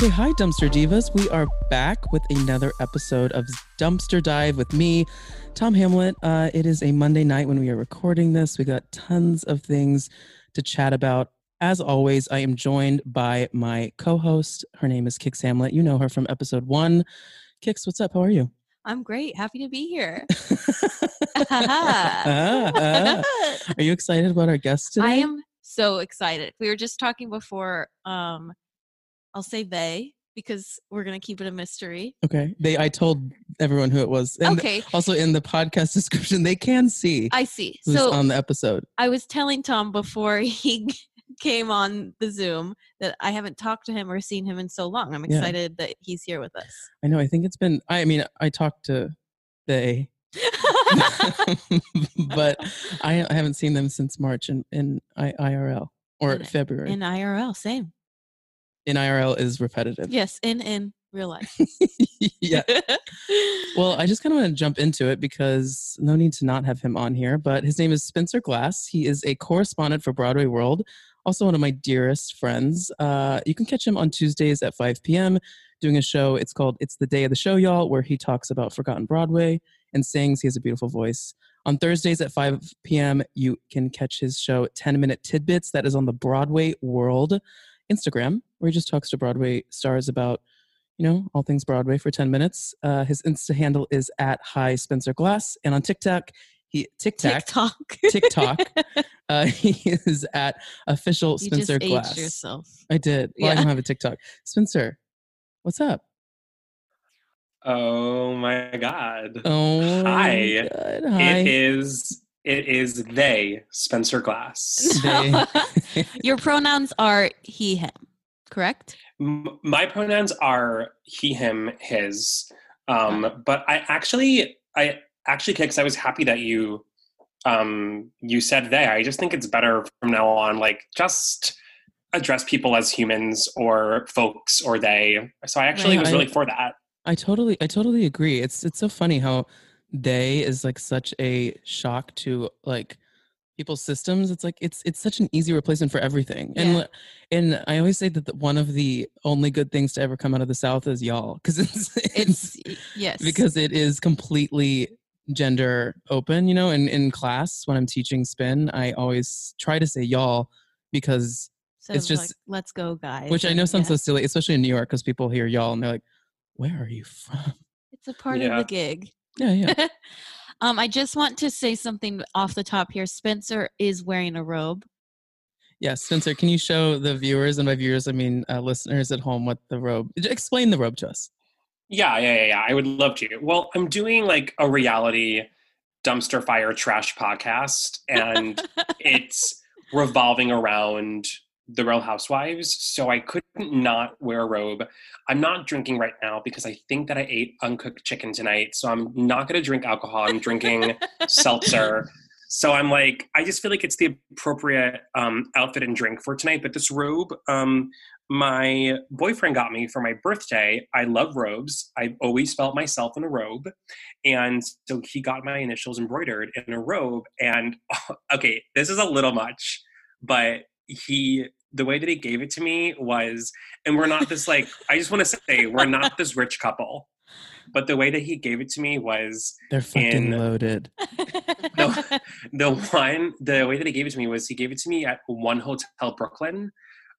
Okay, hi, Dumpster Divas. We are back with another episode of Dumpster Dive with me, Tom Hamlet. Uh, it is a Monday night when we are recording this. We got tons of things to chat about. As always, I am joined by my co host. Her name is Kix Hamlet. You know her from episode one. Kix, what's up? How are you? I'm great. Happy to be here. Are you excited about our guest today? I am so excited. We were just talking before. Um, I'll say they because we're gonna keep it a mystery. Okay. They I told everyone who it was. And okay, also in the podcast description, they can see I see. who's So on the episode. I was telling Tom before he came on the Zoom that I haven't talked to him or seen him in so long. I'm Yeah. excited that he's here with us. I know, I think it's been I mean, I talked to they but I, I haven't seen them since March in, in I, IRL or In- February. in IRL, same. In IRL is repetitive. Yes, in in real life. yeah. Well, I just kind of want to jump into it because no need to not have him on here. But his name is Spencer Glass. He is a correspondent for Broadway World, also one of my dearest friends. Uh, you can catch him on Tuesdays at 5 p.m. doing a show. It's called It's the Day of the Show, y'all, where he talks about Forgotten Broadway and sings. He has a beautiful voice. On Thursdays at 5 p.m., you can catch his show 10 Minute Tidbits. That is on the Broadway World Instagram, where he just talks to Broadway stars about you know, all things Broadway for 10 minutes. Uh, his Insta handle is at Hi Spencer Glass. And on TikTok, he TikTok, TikTok. TikTok, uh, he is at official you Spencer just Glass. aged yourself. I did. Well, I don't have a TikTok. Spencer, what's up? Oh my god. Oh, Hi. God. Hi. It is it is they, Spencer Glass. They- Your pronouns are he, him, correct? M- my pronouns are he, him, his. Um, but I actually I actually because I was happy that you um you said they. I just think it's better from now on, like just address people as humans or folks or they. So I actually Right. was I- really for that. I totally I totally agree. It's it's so funny how they is like such a shock to like people's systems. It's like it's it's such an easy replacement for everything. And Yeah. li- and I always say that the, one of the only good things to ever come out of the South is y'all because it's, it's It's yes. because it is completely gender open. You know, in in class when I'm teaching spin, I always try to say y'all because Instead it's just- like, let's go, guys. which I know sounds yeah. so silly, especially in New York because people hear y'all and they're like, "Where are you from?" It's a part of the gig. Yeah, yeah. um, I just want to say something off the top here. Spencer is wearing a robe. Yes, Spencer, can you show the viewers and by viewers, I mean uh, listeners at home, what the robe? j- Explain the robe to us. Yeah, yeah, yeah, yeah. I would love to. Well, I'm doing like a reality dumpster fire trash podcast, and it's revolving around the Real Housewives. So I couldn't not wear a robe. I'm not drinking right now because I think that I ate uncooked chicken tonight. So I'm not going to drink alcohol. I'm drinking seltzer. So I'm like, I just feel like it's the appropriate um, outfit and drink for tonight. But this robe, um, my boyfriend got me for my birthday. I love robes. I've always felt myself in a robe. And so he got my initials embroidered in a robe. And okay, this is a little much, but he, the way that he gave it to me was, and we're not this like, I just want to say, we're not this rich couple. But the way that he gave it to me was They're fucking In- loaded. No. the one the way that he gave it to me was he gave it to me at one hotel Brooklyn.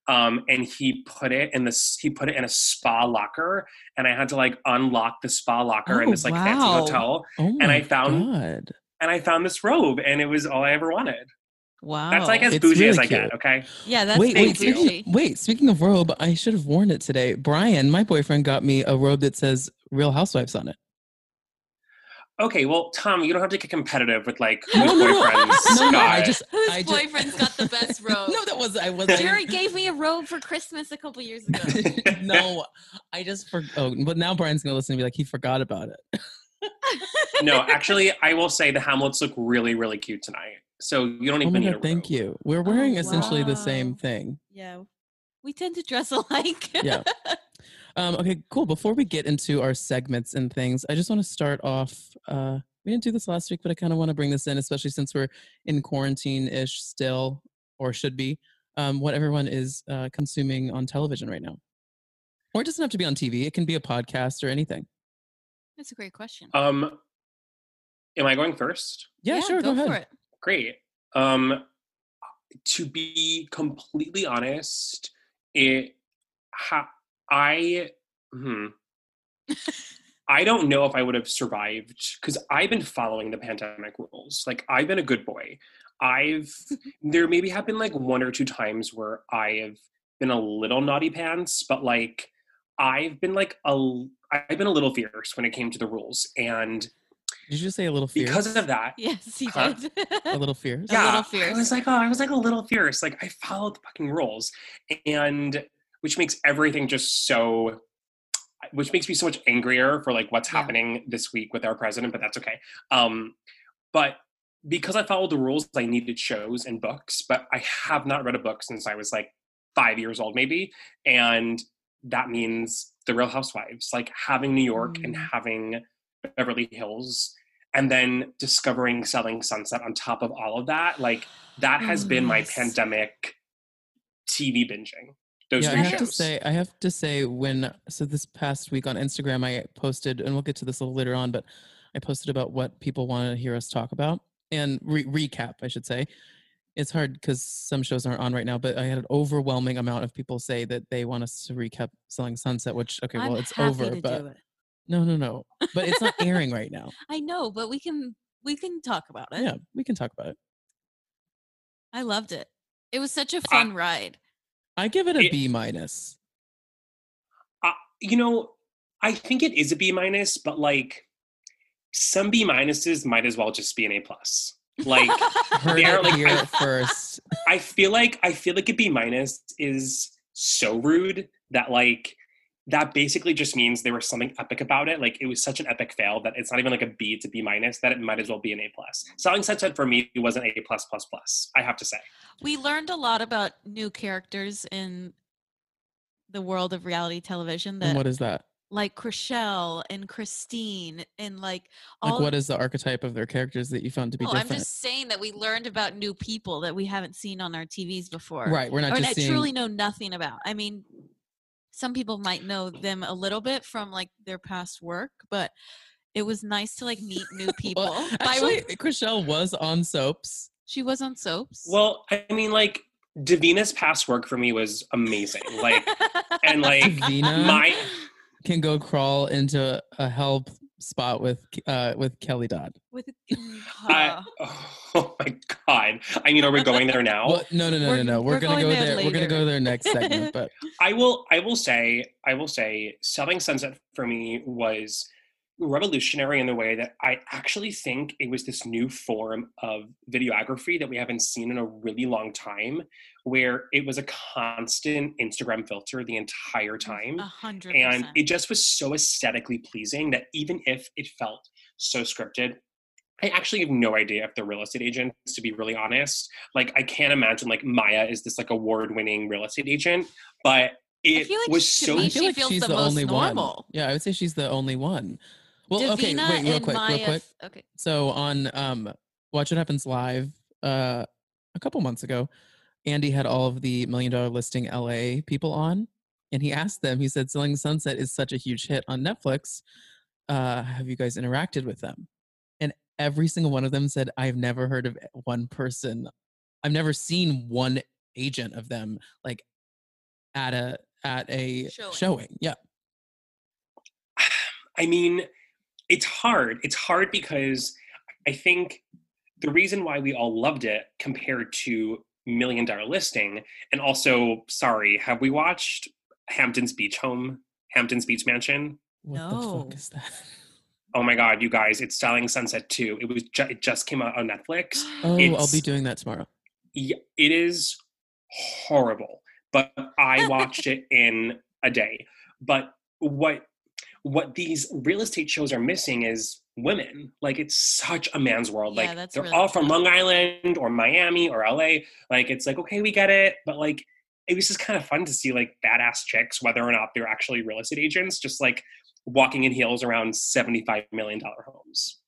Um, and he put it in this he put it in a spa locker and I had to like unlock the spa locker in Oh, this like fancy hotel. Oh my I found- God. And I found this robe and it was all I ever wanted. Wow. That's like as It's bougie as really I get, okay? yeah, that's wait, wait, thank you. bougie. speaking, wait. Speaking of robe, I should have worn it today. Brian, my boyfriend, got me a robe that says "Real Housewives" on it. Okay, well, Tom, you don't have to get competitive with like whose No, no, no. boyfriends No, no, I just, Whose I just, boyfriend's got the best robe? no, that was I wasn't. Jerry gave me a robe for Christmas a couple years ago. no, I just for oh, but now Brian's gonna listen and be like, he forgot about it. no, actually, I will say the Hamlets look really, really cute tonight. So you don't Oh even my need a god, thank you. We're wearing Oh, essentially the same thing. yeah, we tend to dress alike. Yeah. Um, okay, cool. Before we get into our segments and things, I just want to start off. Uh, we didn't do this last week, but I kind of want to bring this in, especially since we're in quarantine ish still, or should be. Um, what everyone is uh, consuming on television right now. Or it doesn't have to be on TV. It can be a podcast or anything. That's a great question. Um, am I going first? Yeah, sure. Go, for ahead. Great. Um, to be completely honest, it ha- I hmm. I don't know if I would have survived because I've been following the pandemic rules. Like I've been a good boy. I've there maybe have been like one or two times where I have been a little naughty pants, but like I've been like a I've been a little fierce when it came to the rules, and Did you just say a little fierce? because of that, Yes, he Huh? did. a little fierce. A little I was like, oh, I was like a little fierce. Like I followed the fucking rules, and which makes everything just so, which makes me so much angrier for like what's Yeah. happening this week with our president. But that's okay. Um, but because I followed the rules, I needed shows and books. But I have not read a book since I was like five years old, maybe, and that means the Real Housewives, like having New York and Mm. having Beverly Hills and then discovering selling sunset on top of all of that like that has Oh, been my pandemic tv binging those yeah, I three have to say, I have to say, when so this past week on Instagram, I posted, and we'll get to this a little later on, but I posted about what people want to hear us talk about and re- recap, I should say. It's hard because some shows aren't on right now, but I had an overwhelming amount of people say that they want us to recap Selling Sunset, which okay, well, I'm it's happy over, to but do it. No, no, no, but it's not airing right now. I know, but we can we can talk about it. Yeah, we can talk about it. I loved it. It was such a fun ride. I give it a It- B minus. uh, you know i think it is a b minus but like some b minuses might as well just be an a plus like Heard They're it like- here I- first. i feel like i feel like a b minus is so rude that like that basically just means there was something epic about it. Like it was such an epic fail that it's not even like a B to B minus that it might as well be an A plus. Selling Sunset for me was an A plus plus plus. I have to say. we learned a lot about new characters in the world of reality television and that what is that? like Chrishell and Christine and like all. Like, what is the archetype of their characters that you found to be no, I'm just saying that we learned about new people that we haven't seen on our TVs before. right, we're not or just that seeing. truly know nothing about. I mean, some people might know them a little bit from like their past work, but it was nice to like meet new people. well, By actually, way- Chrishell was on soaps. she was on soaps. Well, I mean, like Davina's past work for me was amazing. Like, and like Davina my can go crawl into a help spot with uh with Kelly Dodd. with I, oh my god. I mean, are we going there now? Well, no, no, no, We're- no, no. We're, we're gonna going go there there. We're gonna go there next segment. But I will I will say I will say Selling Sunset for me was revolutionary in the way that I actually think it was this new form of videography that we haven't seen in a really long time where it was a constant Instagram filter the entire mm, time a hundred and percent. it just was so aesthetically pleasing that even if it felt so scripted i actually have no idea if they're real estate agents to be really honest like i can't imagine like maya is this like award-winning real estate agent but it feel like was to so me, I feel she like feels she's the the, most only normal. one. Yeah, I would say she's the only one. Well, okay, Davina wait, real and quick, Maya, real quick. Okay. So on um Watch What Happens Live, uh a couple months ago, Andy had all of the million dollar listing LA people on, and he asked them, he said, Selling Sunset is such a huge hit on Netflix. Uh, have you guys interacted with them? And every single one of them said, I've never heard of one person, I've never seen one agent of them like at a at a Showing. showing. Yeah. I mean, it's hard. It's hard because I think the reason why we all loved it compared to Million Dollar Listing, and also, sorry, have we watched Hampton's Beach Home, Hampton's Beach Mansion? What the No. fuck is that? Oh my God, you guys! It's Selling Sunset 2. It was ju- it just came out on Netflix. Oh, I'll be doing that tomorrow. Yeah, it is horrible, but I watched it in a day. But what what these real estate shows are missing is women. Like it's such a man's world. Yeah, like that's they're really all from true. Long Island or Miami or LA. Like it's like okay, we get it, but like it was just kind of fun to see like badass chicks, whether or not they're actually real estate agents, just like walking in heels around seventy-five million dollar homes.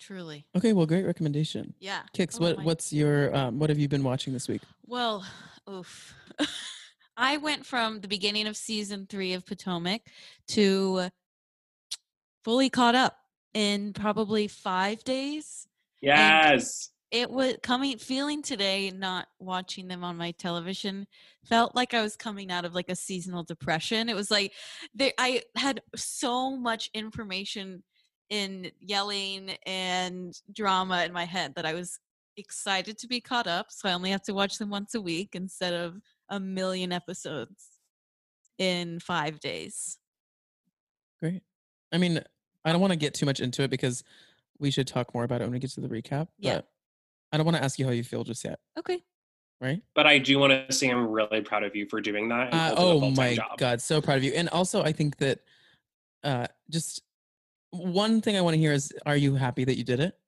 Truly. Okay, well, great recommendation. Yeah. Kix, Oh what my- what's your um, what have you been watching this week? Well, oof. I went from the beginning of season three of Potomac to fully caught up in probably five days. Yes. It was coming, feeling today, not watching them on my television, felt like I was coming out of like a seasonal depression. It was like they, I had so much information in yelling and drama in my head that I was excited to be caught up. So I only have to watch them once a week instead of a million episodes in five days. Great. I mean, I don't want to get too much into it because we should talk more about it when we get to the recap. Yeah. But I don't want to ask you how you feel just yet, Okay. right? But I do want to say I'm really proud of you for doing that. Uh, oh my job. god, so proud of you. And also, I think that uh, just one thing I want to hear is, are you happy that you did it?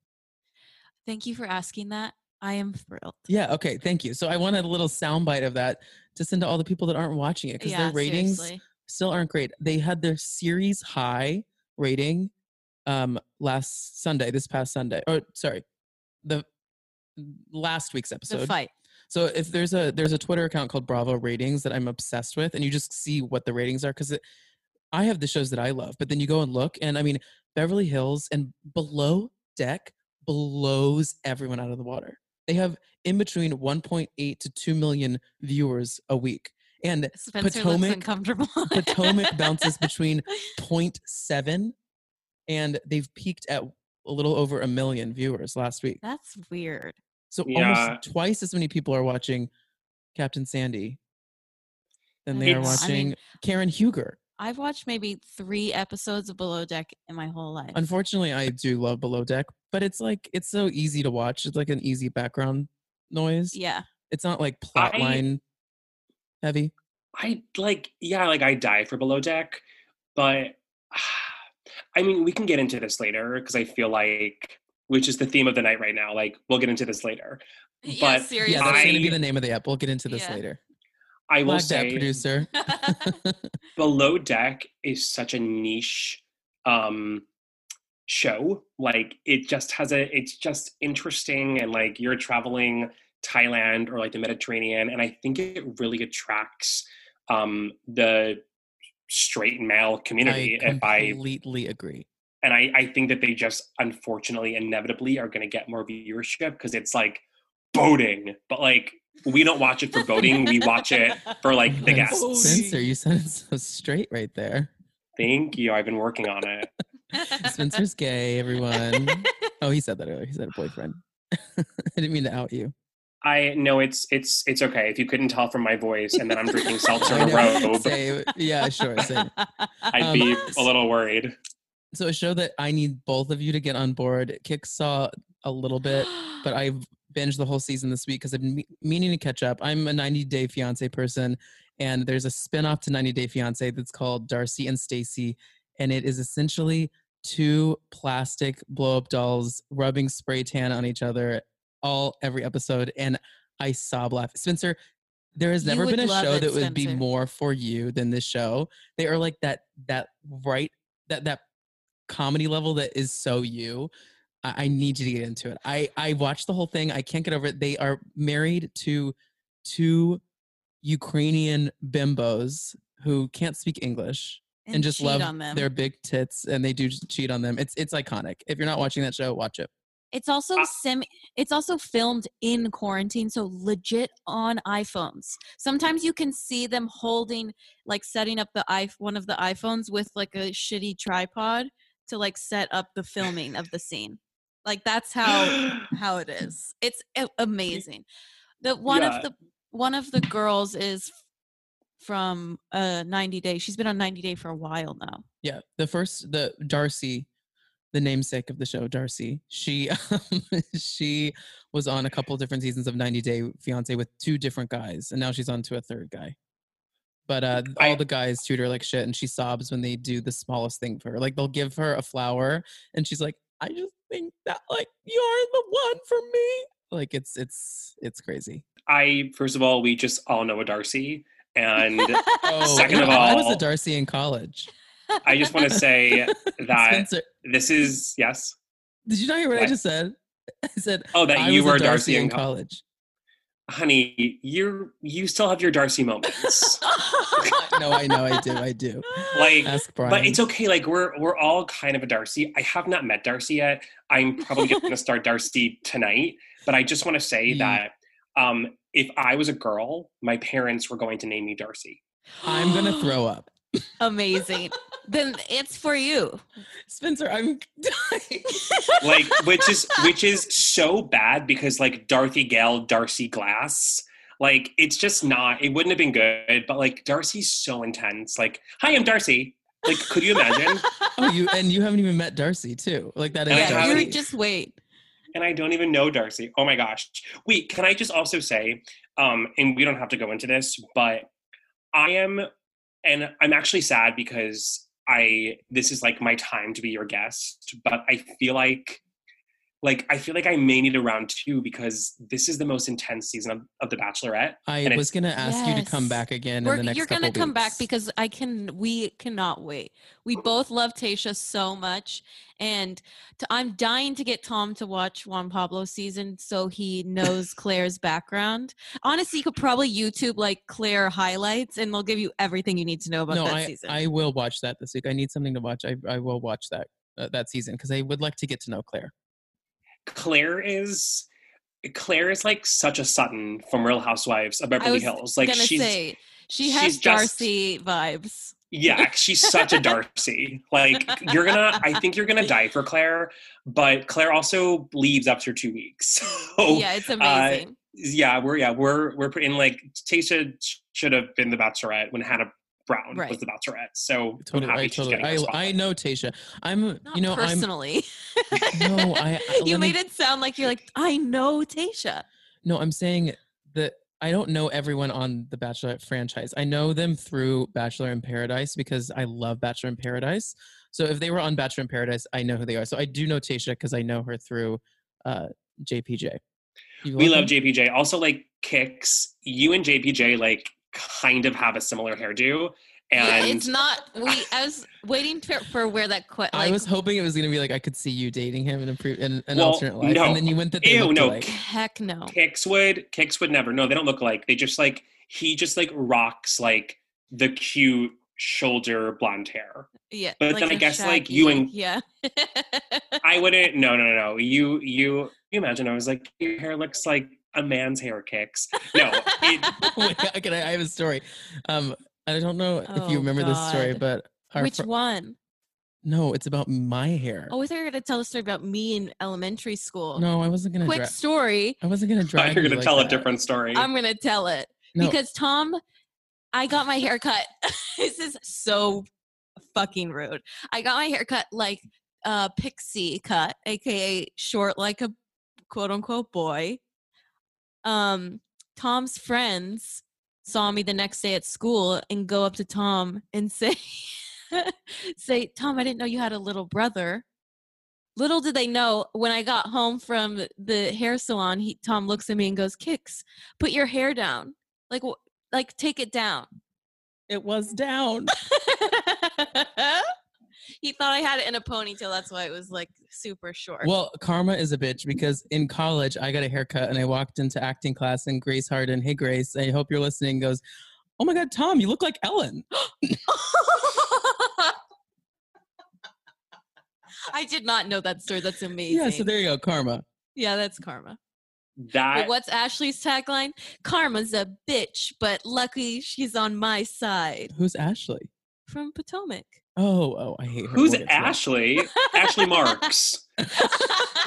Thank you for asking that. I am thrilled. Yeah. Okay. Thank you. So I wanted a little soundbite of that to send to all the people that aren't watching it because Yeah, their ratings seriously. still aren't great. They had their series high rating um last Sunday, this past Sunday. Or sorry, the last week's The episode. fight. So if there's a there's a Twitter account called Bravo Ratings that I'm obsessed with, and you just see what the ratings are because I have the shows that I love, but then you go and look, and I mean Beverly Hills and Below Deck blows everyone out of the water. They have in between 1.8 to 2 million viewers a week, and Spencer Potomac- uncomfortable. Potomac bounces between 0.7 and they've peaked at a little over a million viewers last week. That's weird. So Yeah. almost twice as many people are watching Captain Sandy than they are It's- I mean- watching Karen Huger. I've watched maybe three episodes of Below Deck in my whole life. Unfortunately, I do love Below Deck, but it's like it's so easy to watch. It's like an easy background noise. yeah. It's not like plotline heavy. I like, yeah, like I die for Below Deck, but I mean, we can get into this later because I feel like, which is the theme of the night right now. Like, we'll get into this later. yeah, But- seriously. Yeah, that's going to be the name of the app. We'll get into this Yeah. later. I will Flag that say, producer. Below Deck is such a niche um show. Like, it just has a, it's just interesting and like you're traveling Thailand or like the Mediterranean, and I think it really attracts um the straight male community. I if I completely agree. and I, I think that they just unfortunately inevitably are going to get more viewership because it's like boating but like we don't watch it for boating we watch it for like the guests Spencer, you said it so straight right there. thank you i've been working on it Spencer's gay, everyone. Oh, he said that earlier. He said a boyfriend. I didn't mean to out you. I know it's it's it's okay if you couldn't tell from my voice and then i'm drinking seltzer I in a robe yeah, sure. Say. i'd Um, be a little worried So a show that I need both of you to get on board. Kick saw a little bit, but I've binged the whole season this week because I'm me- meaning to catch up. I'm a 90 Day Fiance person, and there's a spin-off to 90 Day Fiance that's called Darcy and Stacy, and it is essentially two plastic blow-up dolls rubbing spray tan on each other all every episode, and I sob laugh. Spencer, there has never been a show it, that would be more for you than this show. They are like that that right that that comedy level that is so you. I, I need you to get into it. I I watched the whole thing. I can't get over it. They are married to two Ukrainian bimbos who can't speak English and, just love their big tits, and they do cheat on them. It's it's iconic. If you're not watching that show, watch it. It's also Ah. sim it's also filmed in quarantine, so legit on iPhones. Sometimes you can see them holding like setting up the i one of the iPhones with like a shitty tripod to like set up the filming of the scene. Like that's how how it is. It's amazing. The one Yeah. of the one of the girls is from uh 90 Day. She's been on 90 Day for a while now. Yeah, the first the Darcy, the namesake of the show, Darcy. She she was on a couple different seasons of 90 Day Fiance with two different guys, and now she's on to a third guy. But uh, all I- the guys treat her like shit, and she sobs when they do the smallest thing for her. Like they'll give her a flower, and she's like, "I just think that like you're the one for me." Like it's it's it's crazy. i first of all we just all know a darcy and Oh, Second of yeah, I was a Darcy in college. i just want to say that Spencer, this is yes did you not hear what, I just said? I said oh that I you were darcy, in in college college. honey, you're you still have your Darcy moments. no, I know, I do, I do. like Ask Brian. but it's okay. Like we're we're all kind of a Darcy. I have not met Darcy yet. I'm probably going to start Darcy tonight. But I just want to say Ye- that um, if I was a girl, my parents were going to name me Darcy. I'm gonna throw up. Amazing. Then it's for you. Spencer, I'm dying. Like which is which is so bad because like Dorothy Gale, Darcy Glass. Like it's just not. It wouldn't have been good. But like Darcy's so intense. Like hi, I'm Darcy. Like could you imagine? oh, you and you haven't even met Darcy too. Like that is yeah, you just wait. and I don't even know Darcy. Oh my gosh. Wait, can I just also say, um, and we don't have to go into this, but I am, and I'm actually sad because I this is like my time to be your guest, but I feel like like I feel like I may need a round two because this is the most intense season of, of The Bachelorette. I and was gonna ask you to come back again We're, in the next you're gonna couple come back because I can. We cannot wait. We both love Tayshia so much, and I'm dying to get Tom to watch Juan Pablo season so he knows Clare's background. Honestly, you could probably YouTube like Clare highlights, and they'll give you everything you need to know about no, that I, season. I will watch that this week. I need something to watch. I, I will watch that uh, that season because I would like to get to know Clare. Clare is Clare is like such a Sutton from Real Housewives of Beverly Hills. Like she's say she has she's just- Darcy vibes. Yeah, she's such a Darcy. Like you're gonna, I think you're gonna die for Clare, but Clare also leaves after two weeks. So yeah, it's uh, amazing. yeah, we're yeah we're we're in like Tayshia should have been the Bachelorette when Hannah Brown Right. was the Bachelorette. So Totally, I'm happy I she's totally. I. I know Tayshia. I'm. Not you know, I'm. personally. No, I- I- you let me- made it sound like you're like I know Tayshia. No, I'm saying that I don't know everyone on the Bachelorette franchise. I know them through Bachelor in Paradise because I love Bachelor in Paradise. So if they were on Bachelor in Paradise, I know who they are. So I do know Tasha because I know her through uh, JPJ. You we love them? JPJ. Also, like Kicks, you and JPJ like kind of have a similar hairdo, yeah, and it's not. We. I was waiting for, for where that. Que- like, I was hoping it was going to be like I could see you dating him in a pre- in an Well, alternate life, no. and then you went that they Ew, no. alike. Heck no. Kicks would Kicks would never. No, they don't look like. They just like he just like rocks like the cute shoulder blonde hair. Yeah. But then I the guess, like, you and- yeah. I wouldn't. No, no, no, no. You, you, you imagine? I was like, your hair looks like a man's hair. Kicks. No, it, okay, I have a story. Um, I don't know if Oh, you remember this story, but our Which fr- one? no, it's about my hair. Oh, I thought you were gonna tell a story about me in elementary school. no, I wasn't gonna. Quick Dra- story. I wasn't gonna you're gonna you like tell a that. different story. I'm gonna tell it No, because Tom, I got my hair cut. this is so fucking rude. I got my hair cut like a pixie cut, aka short like a quote unquote boy. Um, Tom's friends saw me the next day at school and go up to Tom and say, "Say, Tom, I didn't know you had a little brother." Little did they know when I got home from the hair salon, he Tom looks at me and goes, "Kicks, put your hair down. Like, like take it down." it was down. he thought I had it in a ponytail. That's why it was like super short. Well, karma is a bitch because in college I got a haircut and I walked into acting class and Grace Harden, hey Grace, I hope you're listening, goes, Oh my god, Tom, you look like Ellen. I did not know that story. That's amazing. Yeah, so there you go, karma. yeah, that's karma. that Wait, what's Ashley's tagline? Karma's a bitch, but lucky she's on my side. Who's Ashley? From Potomac. Oh, oh, I hate her. who's We'll get to that. Ashley? Ashley Marks.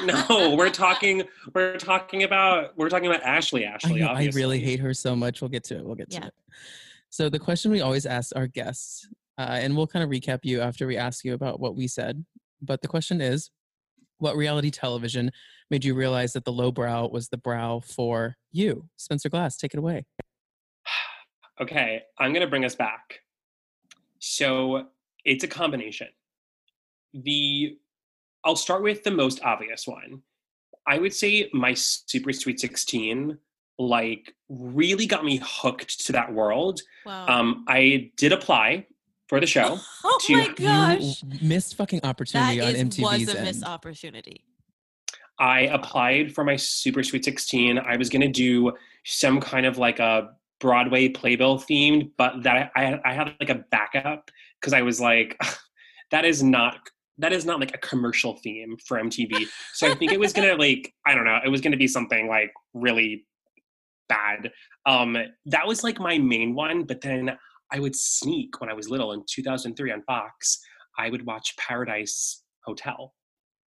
No, we're talking. We're talking about. We're talking about Ashley. I, Ashley. know, I really hate her so much. We'll get to it. We'll get to Yeah. it. So the question we always ask our guests, uh, and we'll kind of recap you after we ask you about what we said. But the question is, what reality television made you realize that the low brow was the brow for you? Spencer Glass, take it away. Okay, I'm going to bring us back. So it's a combination. The I'll start with the most obvious one. I would say my Super Sweet 16 like really got me hooked to that world. Wow. Um, I did apply for the show. oh to- my gosh. You missed fucking That opportunity on is, MTV's was a end. missed opportunity. I applied for my Super Sweet 16. I was going to do some kind of like a Broadway playbill themed, but that I, I had like a backup because I was like, that is not that is not like a commercial theme for MTV. So I think it was gonna like I don't know, it was gonna be something like really bad. Um, that was like my main one, but then I would sneak when I was little in 2003 on Fox. I would watch Paradise Hotel.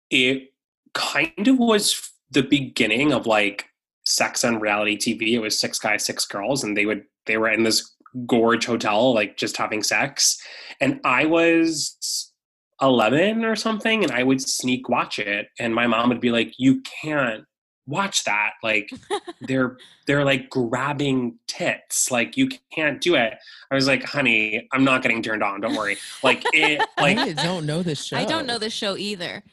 It kind of was the beginning of like sex on reality TV. It was six guys, six girls, and they would they were in this gorge hotel, like just having sex. And I was 11 or something, and I would sneak watch it. And my mom would be like, You can't watch that like they're they're like grabbing tits like you can't do it i was like honey i'm not getting turned on don't worry like it like I don't know this show. I don't know the show either.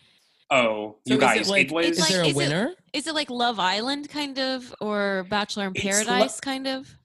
Oh So you is guys it like, it was is there like- a is it- winner? Is it like Love Island kind of or Bachelor in It's lo- Paradise kind of?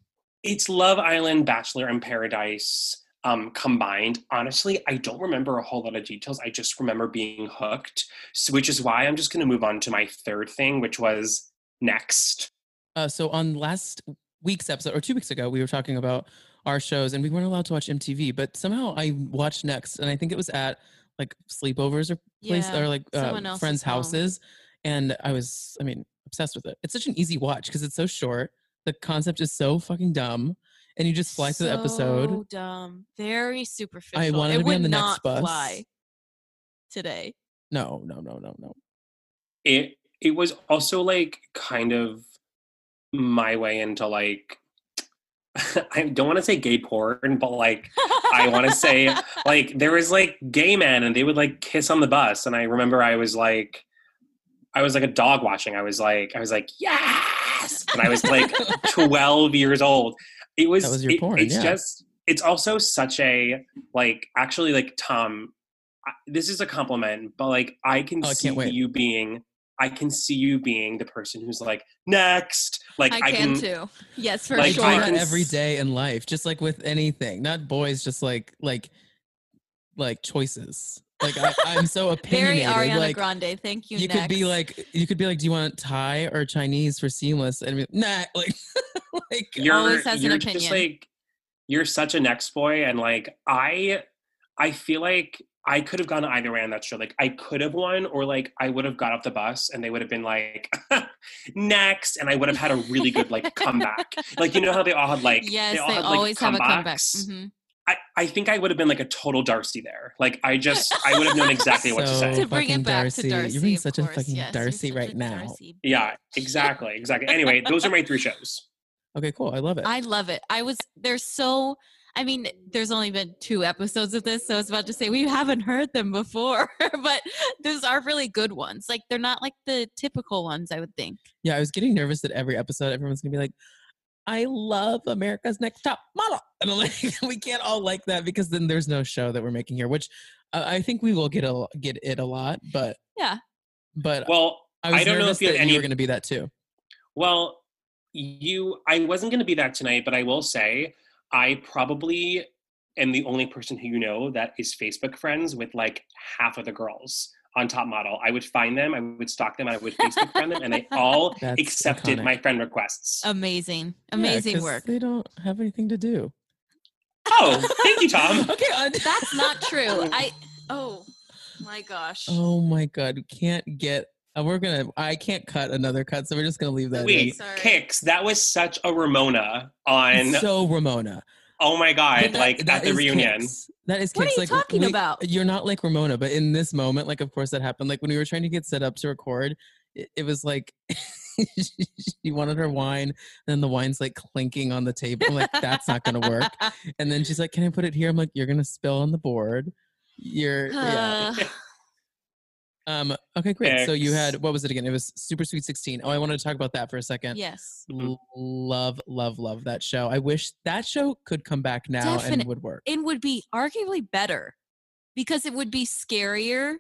it's love island bachelor in paradise um, combined honestly i don't remember a whole lot of details i just remember being hooked so, which is why i'm just going to move on to my third thing which was next Uh, so on last week's episode or two weeks ago, we were talking about our shows, and we weren't allowed to watch MTV. But somehow I watched Next, and I think it was at like sleepovers or place Yeah, or like uh, else's friends' home. houses, and I was, I mean, obsessed with it. It's such an easy watch because it's so short. The concept is so fucking dumb, and you just fly through the episode. So dumb. Very superficial. I wanted it to be would on the next not bus. fly today. No, no, no, no, no. it it was also like kind of my way into like i don't want to say gay porn but like I wanna say, like there was like gay men and they would like kiss on the bus and i remember i was like i was like a dog watching. I was like i was like yes! and i was like 12 years old. It was, was your it- porn, it's yeah. just it's also such a like actually like tom I- this is a compliment but like i can Oh, see can't you being i can see you being the person who's like next like I can too. Yes, for like, sure. I can every s- day in life, just like with anything. Not boys, just like like like choices. Like I, I'm so opinionated. Very opinionated. Ariana like Grande. Thank you. you could be like you could be like, do you want Thai or Chinese for seamless? And be, nah, like like you're always has you're just opinion. like you're such a next boy and like i i feel like i could have gone either way on that show like i could have won or like i would have got off the bus and they would have been like next and i would have had a really good like comeback like you know how they all had like yes, all they had, like, always have a comeback. comebacks? Mhm. I, I think I would have been like a total Darcy there. Like I just I would have known exactly what to say. To bring it back Darcy. to You're Darcy, being of such a fucking yes, you're Darcy right now. Darcy Yeah, exactly, exactly. Anyway, those are my three shows. Okay, cool. I love it. I love it. I was there's so I mean, there's only been two episodes of this, so I was about to say we haven't heard them before, but those are really good ones. Like they're not like the typical ones, I would think. yeah, I was getting nervous that every episode everyone's gonna be like, I love America's Next Top Model. And I'm like, we can't all like that because then there's no show that we're making here, which uh, I think we will get a get it a lot, but Yeah. but Well, I was I don't know if you have any- you were gonna be that too. Well, you, I wasn't going to be that tonight, but I will say I probably am the only person who you know that is Facebook friends with like half of the girls on Top Model. I would find them, I would stalk them, I would Facebook friend them, and they all That's accepted iconic. my friend requests. Amazing. Yeah, work. They don't have anything to do. oh, thank you, Tom. okay. uh, That's not true. I oh my gosh. Oh my god, we can't get. Uh, we're gonna. I can't cut another cut, so we're just gonna leave that. Wait. Kicks, that was such a Ramona on, so Ramona. oh my God, that- like that at the is reunion. Kicks. That is What are Kicks. you like, talking we- about? You're not like Ramona, but in this moment, like, of course that happened. Like when we were trying to get set up to record, it, it was like she wanted her wine, then the wine's like clinking on the table. I'm like, that's not gonna work. And then she's like, "Can I put it here?" I'm like, "You're gonna spill on the board." You're yeah. Um. Okay, great. So you had what was it again? It was Super Sweet 16. Oh, I wanted to talk about that for a second. yes. L- love, love, love that show. I wish that show could come back now and would work. It would be arguably better because it would be scarier.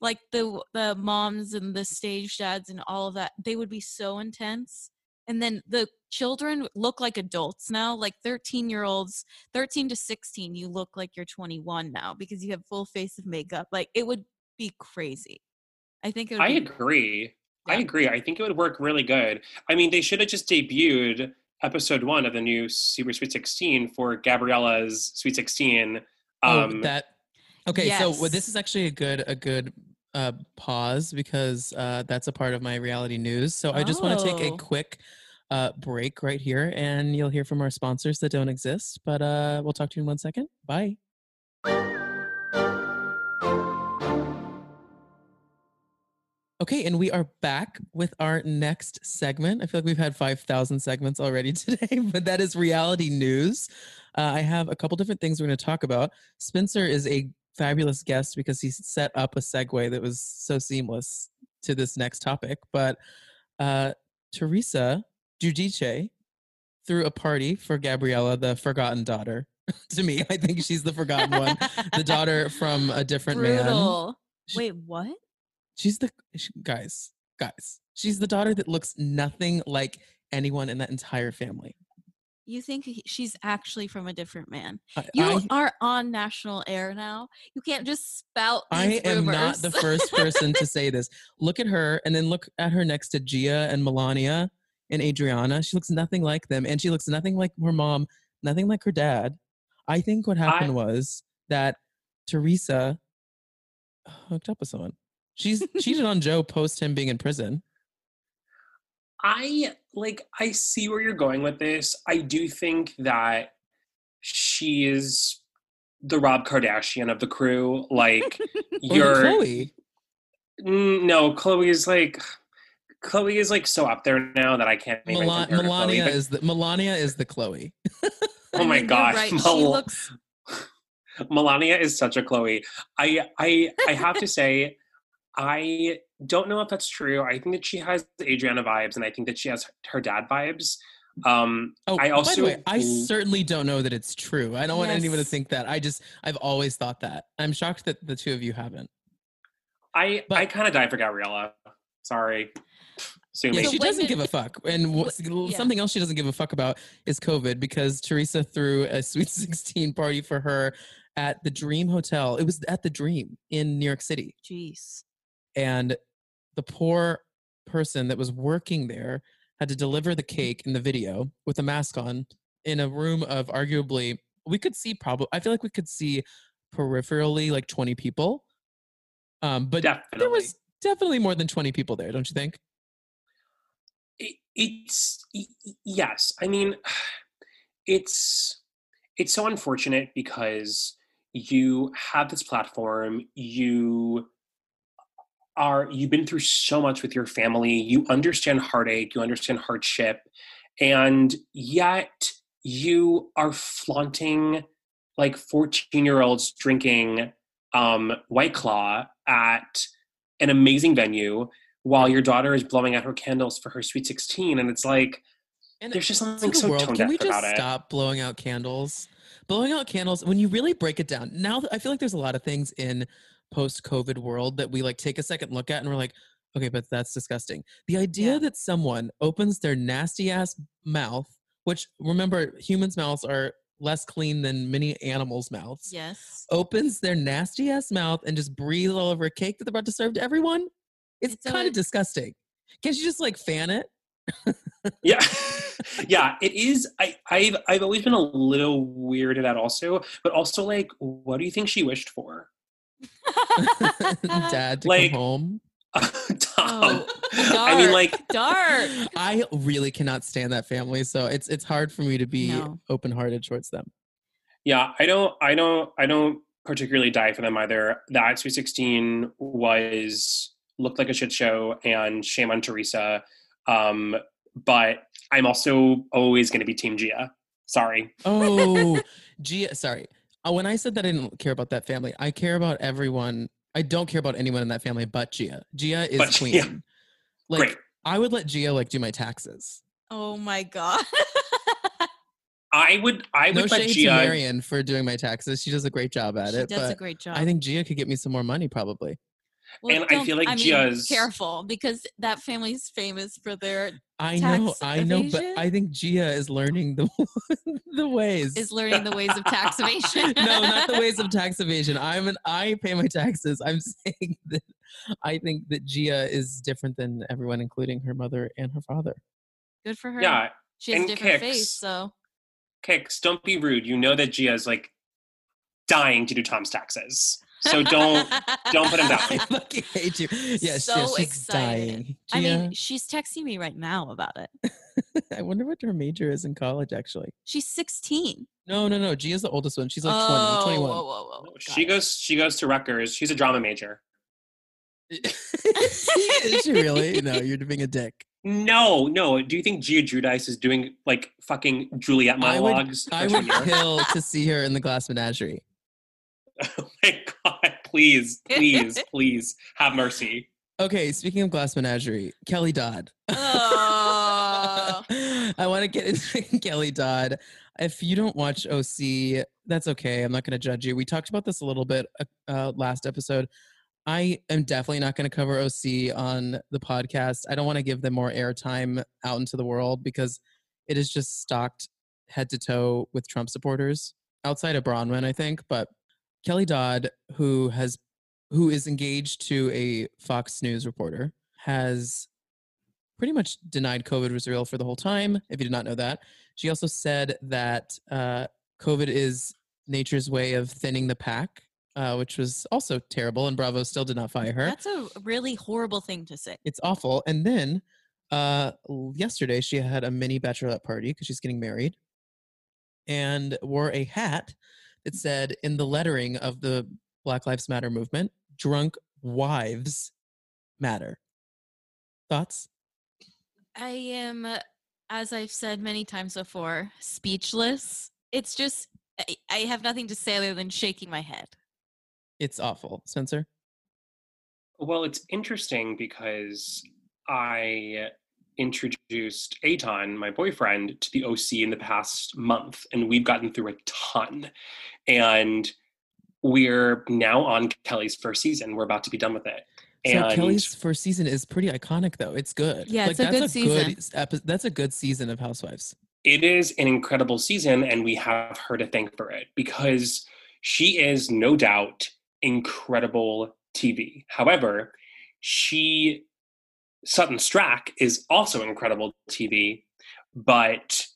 Like the the moms and the stage dads and all of that, they would be so intense. And then the children look like adults now, like 13 year olds, 13 to 16, you look like you're 21 now because you have full face of makeup. Like it would be crazy. I think it would I be agree. I agree. I think it would work really good. I mean, they should have just debuted episode one of the new Super Sweet 16 for Gabriella's Sweet 16. oh, Um, that. Okay, so well, this is actually a good a good uh, pause because uh, that's a part of my reality news. So I just want to take a Oh. quick uh, break right here, and you'll hear from our sponsors that don't exist. But uh, we'll talk to you in one second. Bye. Okay, and we are back with our next segment. I feel like we've had 5,000 segments already today, but that is reality news. Uh, I have a couple different things we're going to talk about. Spencer is a fabulous guest because he set up a segue that was so seamless to this next topic. But uh, Teresa Giudice threw a party for Gabriella, the forgotten daughter. to me, I think she's the forgotten one, the daughter from a different man. Brutal. She- Wait, what? She's the sh guys, guys. She's the daughter that looks nothing like anyone in that entire family. You think she's actually from a different man? I, You I, are on national air now. You can't just spout I these am not the first person to say this. Look at her, and then look at her next to Gia and Milania and Audriana. She looks nothing like them, and she looks nothing like her mom, nothing like her dad. I think what happened I- was that Teresa hooked up with someone. She's cheated on Joe post him being in prison. I like I see where you're going with this. I do think that she is the Rob Kardashian of the crew. Like Or you're Khloe. No, Khloe is like Khloe is like so up there now that I can't even Mela- compare Khloe, Milania but- is the Milania is the Khloe. oh my gosh, you're god, right. She looks Milania is such a Khloe. I I I have to say, I don't know if that's true. I think that she has Audriana vibes, and I think that she has her dad vibes. Um, Oh, I by the way, I l- certainly don't know that it's true. I don't want anyone to think that. I just I've always thought that. I'm shocked that the two of you haven't. I But- I kind of die for Gabriella. Sorry, sue Yeah, me. So she doesn't give a fuck. And what's, yeah. something else she doesn't give a fuck about is COVID because Teresa threw a Sweet 16 party for her at the Dream Hotel. It was at the Dream in New York City. jeez. And the poor person that was working there had to deliver the cake in the video with a mask on in a room of arguably, we could see probably, I feel like we could see peripherally like 20 people. Um, but Definitely. there was definitely more than 20 people there, don't you think? it, it's yes i mean it's it's so unfortunate because you have this platform you are you've been through so much with your family you understand heartache you understand hardship and yet you are flaunting like 14 year olds drinking um white claw at an amazing venue while your daughter is blowing out her candles for her sweet 16 and it's like And there's just something the so world, tone can deaf we just about it stop blowing out candles? Blowing out candles, when you really break it down, now I feel like there's a lot of things in post-COVID world that we like take a second look at and we're like, okay, but that's disgusting. The idea Yeah. that someone opens their nasty ass mouth, which remember, humans' mouths are less clean than many animals' mouths. Yes. Opens their nasty ass mouth and just breathes all over a cake that they're about to serve to everyone. It's, It's kind of disgusting. Can't you just like fan it? yeah yeah it is i i've i've always been a little weirded out also but also like what do you think she wished for Dad to Like- come home. Tom. Oh, i mean like Dark. I really cannot stand that family, so it's it's hard for me to be No. open hearted towards them. yeah i don't i don't i don't particularly die for them either that sweet 16 was looked like a shit show and shame on teresa um but i'm also always going to be team gia sorry Oh, Gia, sorry. Uh, when I said that I didn't care about that family, I care about everyone. I don't care about anyone in that family but Gia. Gia is But Gia. queen. Like great I would let Gia like do my taxes. Oh my god. i would i No would let shade to gia Marion for doing my taxes. She does a great job at it. she it. does a great job. I think Gia could get me some more money probably. Well, And I feel like I mean, Gia's- careful because that family's famous for their I know, Tax I know, but? I think Gia is learning the the ways. is learning the ways of tax evasion. no, not the ways of tax evasion. I'm an I pay my taxes. I'm saying that I think that Gia is different than everyone, including her mother and her father. Good for her. Yeah, she has and different faith, kicks. so Kicks, don't be rude. You know that Gia's like dying to do Tom's taxes. So don't don't put him down. I fucking hate you. Yes, So yes, she's excited. dying. I Gia, mean, she's texting me right now about it. I wonder what her major is in college. Actually, She's 16. no, no, no. Gia's the oldest one. She's like oh, 20, 21. Whoa, whoa, whoa. she it. goes she goes to Rutgers. She's a drama major. is she really? No, you're being a dick. No, no. Do you think Gia Giudice is doing like fucking Juliet I would- monologues? I freshman would year? kill to see her in the Glass Menagerie. Oh my god! Please, please, please have mercy. Okay, speaking of Glass Menagerie, Kelly Dodd. Oh. I want to get into Kelly Dodd. If you don't watch OC, that's okay. I'm not going to judge you. We talked about this a little bit uh, uh, last episode. I am definitely not going to cover OC on the podcast. I don't want to give them more airtime out into the world because it is just stocked head to toe with Trump supporters outside of Braunwyn, I think. But Kelly Dodd, who has who is engaged to a Fox News reporter, has pretty much denied COVID was real for the whole time. If you did not know that, she also said that uh, COVID is nature's way of thinning the pack, uh, which was also terrible. And Bravo still did not fire her. That's a really horrible thing to say. It's awful. And then uh, yesterday she had a mini bachelorette party because she's getting married, and wore a hat that said in the lettering of the Black Lives Matter movement, "Drunk wives matter." Thoughts? I am, uh, as I've said many times before, speechless. It's just, I, I have nothing to say other than shaking my head. It's awful, Spencer. Well, it's interesting because I introduced Aton, my boyfriend, to the OC in the past month, and we've gotten through a ton. And we're now on Kelly's first season. We're about to be done with it. So And Kelly's first season is pretty iconic, though. It's good. Yeah, it's a good season. s- epi- that's a good season of Housewives. it is an incredible season, and we have her to thank for it because she is no doubt incredible TV. However, she Sutton Stracke is also incredible TV, but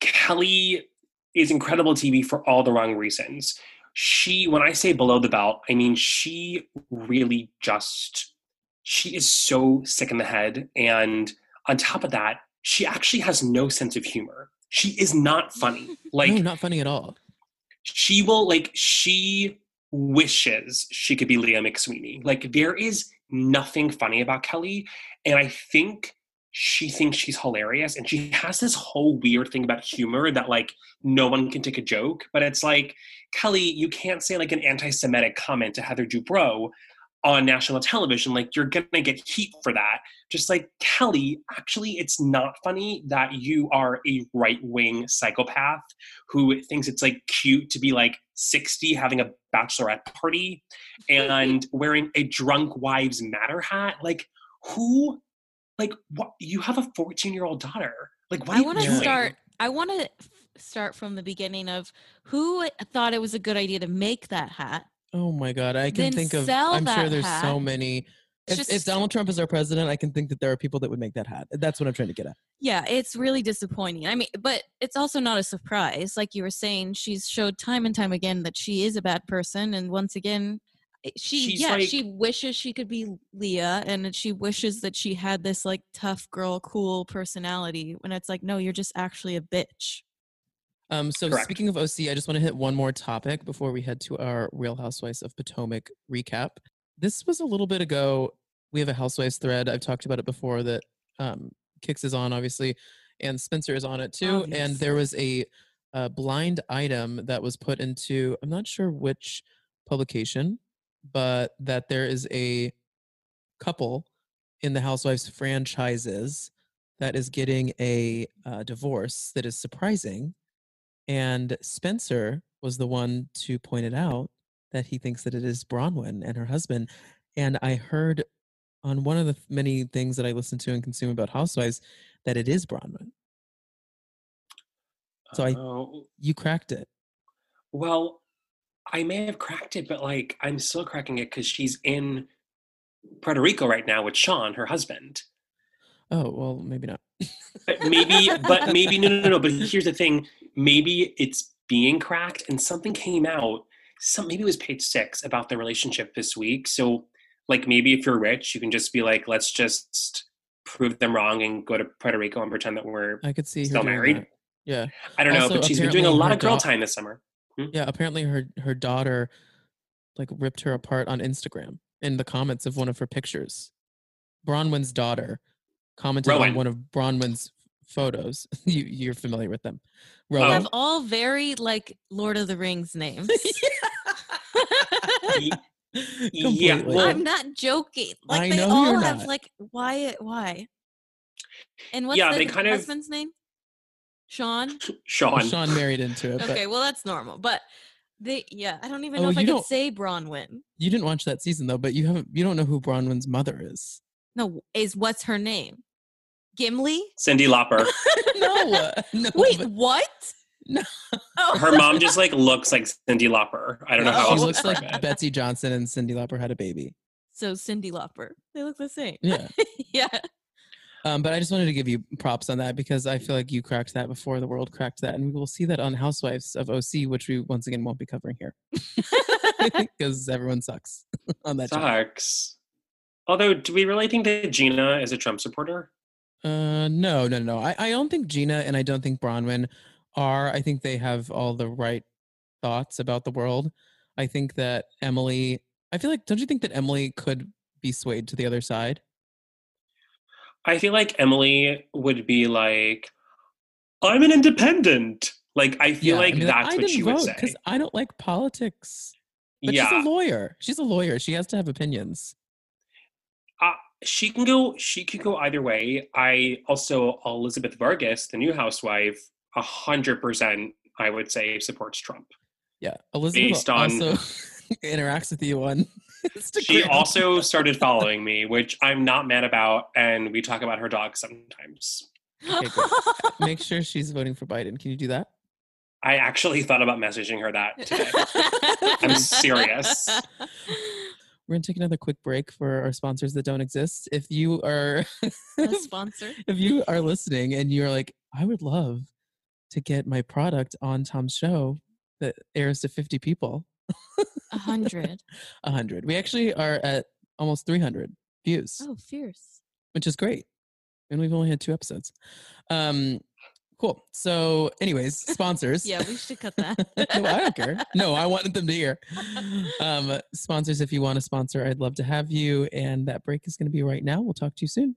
Kelly is incredible TV for all the wrong reasons. She, when I say below the belt, I mean she really just she is so sick in the head, and on top of that, she actually has no sense of humor. She is not funny. Like no, not funny at all. she will like she wishes she could be Leah McSweeney. Like there is nothing funny about Kelly, and I think she thinks she's hilarious, and she has this whole weird thing about humor that like no one can take a joke, but it's like Kelly, you can't say like an anti-Semitic comment to Heather Dubrow on national television. Like you're gonna get heat for that. Just like Kelly, actually, it's not funny that you are a right-wing psychopath who thinks it's like cute to be like 60 having a bachelorette party and wearing a drunk wives matter hat like who like what you have a 14 year old daughter like what I want to start. I want to start from the beginning of who thought it was a good idea to make that hat. Oh my god, I can think of. sell I'm sure that there's so many. It's If, if Donald Trump is our president, I can think that there are people that would make that hat. That's what I'm trying to get at. Yeah, it's really disappointing. I mean, but it's also not a surprise. Like you were saying, she's showed time and time again that she is a bad person, and once again, i- she She's yeah like- she wishes she could be Leah, and she wishes that she had this like tough girl, cool personality. When it's like, no, you're just actually a bitch. Um, so Correct. speaking of OC, I just want to hit one more topic before we head to our Real Housewives of Potomac recap. This was a little bit ago. We have a Housewives thread. I've talked about it before that um, Kix is on, obviously, and Spencer is on it too. And there was a, a blind item that was put into, I'm not sure which publication, but that there is a couple in the Housewives franchises that is getting a uh, divorce that is surprising. And Spencer was the one to point it out that he thinks that it is Braunwyn and her husband. and I heard on one of the many things that I listen to and consume about Housewives that it is Braunwyn. So I- Oh, You cracked it. well, I may have cracked it, but like I'm still cracking it because she's in Puerto Rico right now with Sean, her husband. Oh well, maybe not. But maybe, but maybe no, no, no, no. But here's the thing: maybe it's being cracked, and something came out. Some maybe it was page six about the relationship this week. So, like, maybe if you're rich, you can just be like, let's just prove them wrong and go to Puerto Rico and pretend that we're. I could see Still married? that. Yeah, I don't know, but she's been doing a lot of girl time this summer. Mm-hmm. yeah. Apparently, her her daughter like ripped her apart on Instagram in the comments of one of her pictures. Braunwyn's daughter commented Rowan. on one of Braunwyn's photos. you you're familiar with them. They Oh. Have all very like Lord of the Rings names. yeah. Completely. well- I'm not joking. Like I they know all you're have not. like why why? And what's Yeah, the they kind of- husband's name? Sean. Sean. Well, Sean married into it, but Okay, well that's normal. But they yeah, I don't even Oh, know if I you could say Braunwyn. you didn't watch that season though. But you haven't. You don't know who Braunwyn's mother is. No, is what's her name? Gimli? Cyndi Lauper. no, no. Wait, but what? No. Oh. Her mom just like looks like Cyndi Lauper. I don't know how Oh, she else looks like it. Betsey Johnson and Cyndi Lauper had a baby. so Cyndi Lauper. They look the same. Yeah. yeah. Um, but I just wanted to give you props on that because I feel like you cracked that before the world cracked that, and we will see that on Housewives of OC, which we once again won't be covering here because everyone sucks on that show. Sucks. Although, do we really think that Gina is a Trump supporter? Uh, no, no, no. I, I don't think Gina and I don't think Braunwyn are. I think they have all the right thoughts about the world. I think that Emily. I feel like. Don't you think that Emily could be swayed to the other side? I feel like Emily would be like, I'm an independent. Like, I feel like I mean, that's what she would say. because I don't like politics. But yeah. she's a lawyer. She's a lawyer. She has to have opinions. uh, she can go she could go either way. I also Elizabeth Vargas, the new housewife, a hundred percent I would say supports Trump. Yeah, Elizabeth Based on- also interacts with you on. She also started following me, which I'm not mad about, and we talk about her dog sometimes. Okay, make sure she's voting for Biden. Can you do that? I actually thought about messaging her that today. I'm serious. We're gonna take another quick break for our sponsors that don't exist. If you are A sponsor. if you are listening and you're like, I would love to get my product on Tom's show that airs to 50 people, A hundred. A 100. We actually are at almost 300 views, Oh, fierce. which is great. And we've only had two episodes. Um, cool. So, anyways, sponsors. Yeah, we should cut that. no, I don't care. No, I wanted them to hear. Um, sponsors, if you want to sponsor, I'd love to have you. And that break is going to be right now. We'll talk to you soon.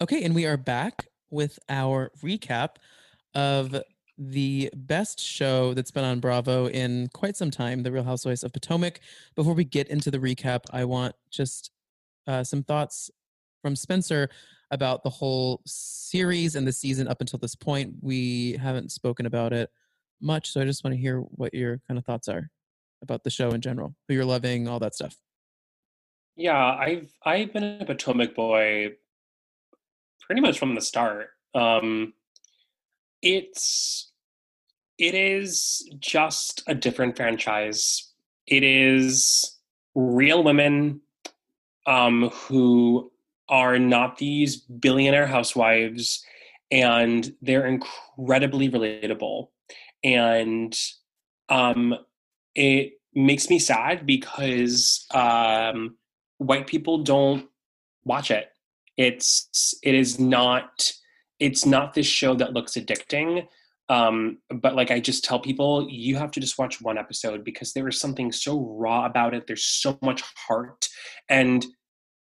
Okay, and we are back with our recap of the best show that's been on Bravo in quite some time, The Real Housewives of Potomac. Before we get into the recap, I want just uh, some thoughts from Spencer about the whole series and the season up until this point. We haven't spoken about it much, so I just want to hear what your kind of thoughts are about the show in general, who you're loving, all that stuff. Yeah, I've I've been a Potomac boy pretty much from the start. Um, it's it is just a different franchise. It is real women um, who are not these billionaire housewives, and they're incredibly relatable. And um, it makes me sad because um, white people don't watch it. It's it is not it's not this show that looks addicting. Um, but like I just tell people, you have to just watch one episode because there is something so raw about it. There's so much heart, and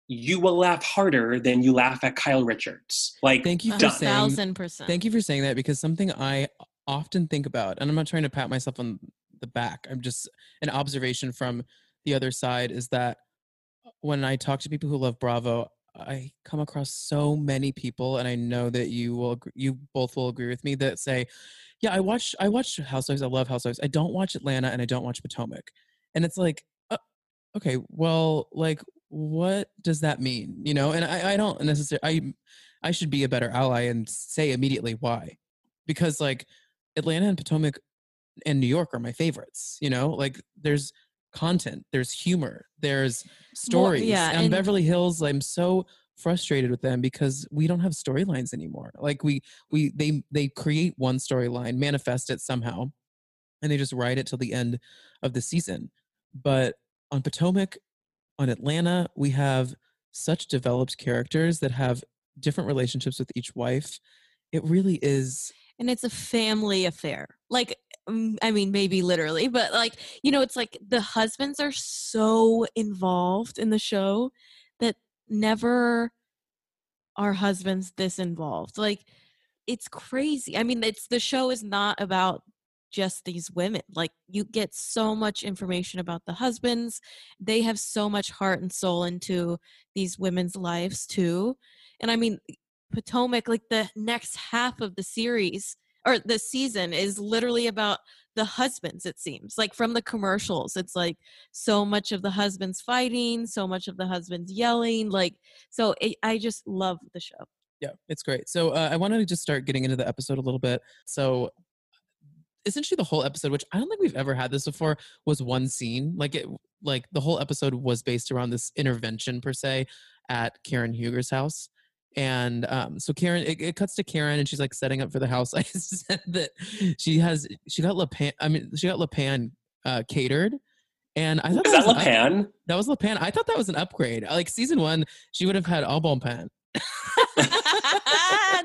you will laugh harder than you laugh at Kyle Richards. Like Thank you A for done. saying thousand percent. Thank you for saying that because something I often think about, and I'm not trying to pat myself on the back, I'm just an observation from the other side is that when I talk to people who love Bravo, I come across so many people, and I know that you will, you both will agree with me that say, Yeah, I watch I watch Housewives. I love Housewives. I don't watch Atlanta and I don't watch Potomac. And it's like, uh, okay, well, like, what does that mean? You know, and I, I don't necessarily. I I should be a better ally and say immediately why, because like Atlanta and Potomac and New York are my favorites. You know, like there's content, there's humor, there's stories. yeah, and, and- Beverly Hills, I'm so frustrated with them because we don't have storylines anymore. Like we we they they create one storyline, manifest it somehow, and they just ride it till the end of the season. But on Potomac, on Atlanta, we have such developed characters that have different relationships with each wife. It really is and it's a family affair like i mean maybe literally but like you know it's like the husbands are so involved in the show that never are husbands this involved like it's crazy i mean it's the show is not about just these women like you get so much information about the husbands they have so much heart and soul into these women's lives too and i mean Potomac, like the next half of the series or the season is literally about the husbands, it seems. Like from the commercials, it's like so much of the husbands fighting, so much of the husbands yelling. Like, so it, I just love the show. Yeah, it's great. So uh, I wanted to just start getting into the episode a little bit. So essentially, the whole episode, which I don't think we've ever had this before, was one scene. Like it, like the whole episode was based around this intervention per se at Karen Huger's house. And um, so Karen, it, it cuts to Karen, and she's like setting up for the house. I said that she has she got LePan. I mean, she got LePan uh, catered, and I thought Is that was an up- that was LePan. I thought that was an upgrade. Like season one, she would have had Au Bon Pain.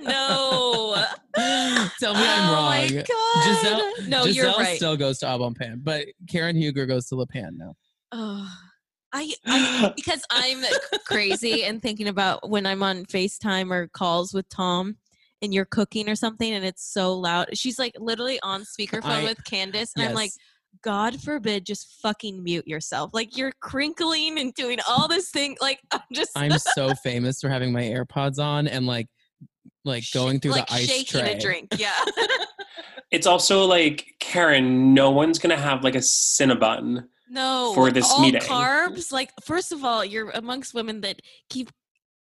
no. Tell me I'm wrong. oh my god. Gizelle- no, Gizelle you're right. still goes to Au Bon Pain, but Karen Huger goes to LePan now. Oh, I, I because I'm crazy and thinking about when I'm on FaceTime or calls with Tom and you're cooking or something and it's so loud. She's like literally on speakerphone I- with Candiace and I'm like, God forbid, just fucking mute yourself. Like you're crinkling and doing all this thing. Like I'm just I'm so famous for having my AirPods on and like like going through like the ice shaking tray. a drink. Yeah. It's also like Karen. No one's gonna have like a Cinnabon. No, for this all meeting. carbs. Like, first of all, you're amongst women that keep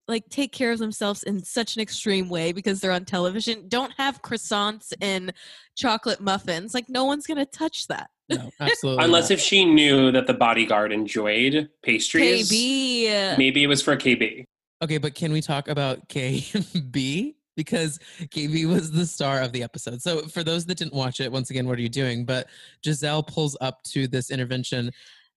like take care of themselves in such an extreme way because they're on television. Don't have croissants and chocolate muffins. Like, no one's gonna touch that. No, absolutely. Unless not. if she knew that the bodyguard enjoyed pastries. KB. Maybe it was for KB. Okay, but can we talk about KB? Because KB was the star of the episode. So for those that didn't watch it, once again, what are you doing? But Gizelle pulls up to this intervention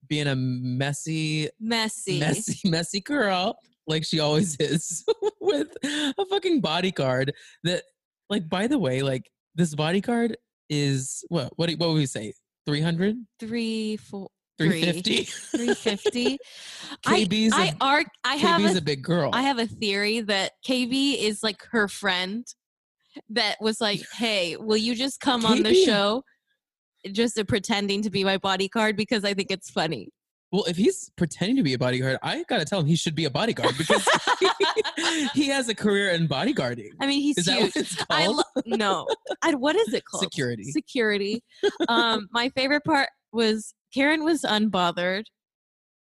being a messy, Messy. messy, messy girl, like she always is, with a fucking bodyguard that, like, by the way, like this bodyguard is what? What? What would we say? 300? Three, four. 350? 350. I, KB's I a, are I have KB's a a big girl. I have a theory that KB is like her friend that was like, "Hey, will you just come on the show?" Just uh, pretending to be my bodyguard because I think it's funny. Well, if he's pretending to be a bodyguard, I gotta tell him he should be a bodyguard because he has a career in bodyguarding. I mean, he's Is huge. what it's called? I lo- no. I, what is it called? Security. Security. Um, my favorite part was Karen was unbothered,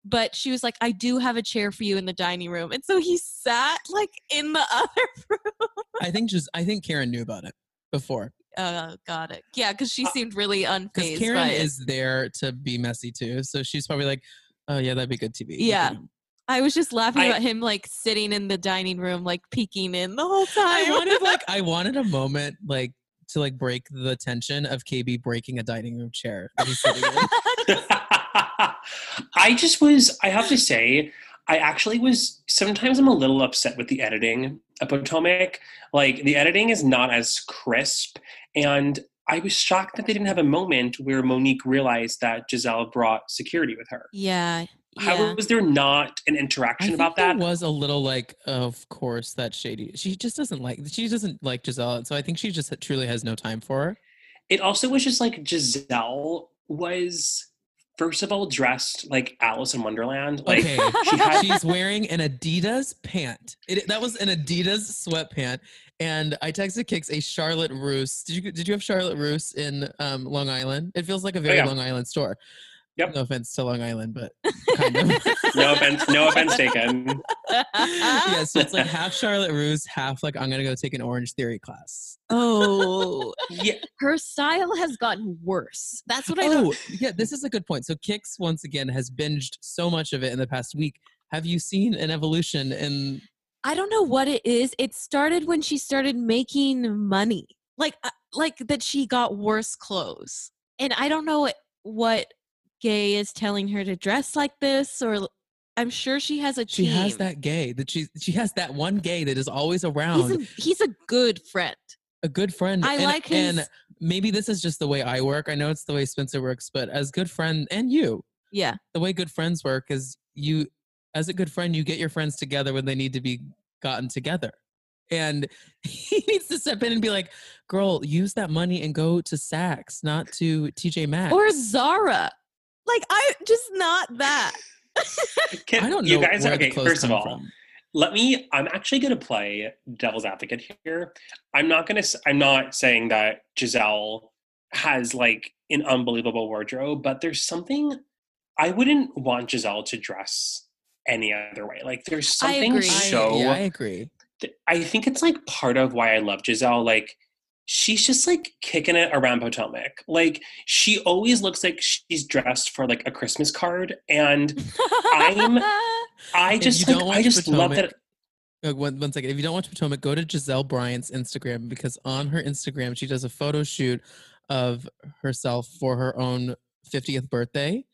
but she was like, "I do have a chair for you in the dining room," and so he sat like in the other room. I think just I think Karen knew about it before Uh, got it. Yeah, because she Uh, seemed really because unfazed Karen by it. is there to be messy too. So she's probably like, "Oh yeah, that'd be good TV." Yeah. I was just laughing I- about him like sitting in the dining room, like peeking in the whole time. I wanted like I wanted a moment like to like break the tension of KB breaking a dining room chair that he's sitting in. I just was, I have to say, I actually was, sometimes I'm a little upset with the editing of Potomac. Like, the editing is not as crisp. And I was shocked that they didn't have a moment where Monique realized that Gizelle brought security with her. yeah, How yeah. was there not an interaction about that? was a little like, of course, that shady. She just doesn't like. She doesn't like Gizelle, so I think she just truly has no time for her. it also was just like Gizelle was first of all dressed like Alice in Wonderland. Like Okay, she had she's wearing an Adidas pant. It, that was an Adidas sweatpant. And I texted Kix a Charlotte Russe. Did you did you have Charlotte Russe in um, Long Island? It feels like a very yeah. Long Island store. Yep. No offense to Long Island, but kind of. no offense, no offense taken. yeah, so it's like half Charlotte Russe, half like I'm gonna go take an Orange Theory class. oh, Yeah, her style has gotten worse. That's what I don't. Oh, yeah, this is a good point. So Kix once again has binged so much of it in the past week. Have you seen an evolution in I don't know what it is. It started when she started making money, like uh, like that she got worse clothes, and I don't know what what Gay is telling her to dress like this, or I'm sure she has a she has that gay that she she has that one gay that is always around He's a, he's a good friend. a good friend. I and, like his. and maybe this is just the way I work. I know it's the way Spencer works, but as good friend and you, yeah, the way good friends work is you as a good friend, you get your friends together when they need to be gotten together. And he needs to step in and be like, girl, use that money and go to Saks, not to TJ Maxx. or Zara. Like I just not that. Can, I don't know. You guys, where the okay. First of all, from. let me. I'm actually going to play devil's advocate here. I'm not going to. I'm not saying that Gizelle has like an unbelievable wardrobe, but there's something I wouldn't want Gizelle to dress any other way. Like there's I something agree. I, so. yeah, I agree. th- I think it's like part of why I love Gizelle. Like she's just like kicking it around Potomac. Like she always looks like she's dressed for like a Christmas card, and I'm- I just like, I just love that. Potomac- Uh, one, one second. If you don't watch Potomac, go to Gizelle Bryant's Instagram because on her Instagram, she does a photo shoot of herself for her own 50th birthday.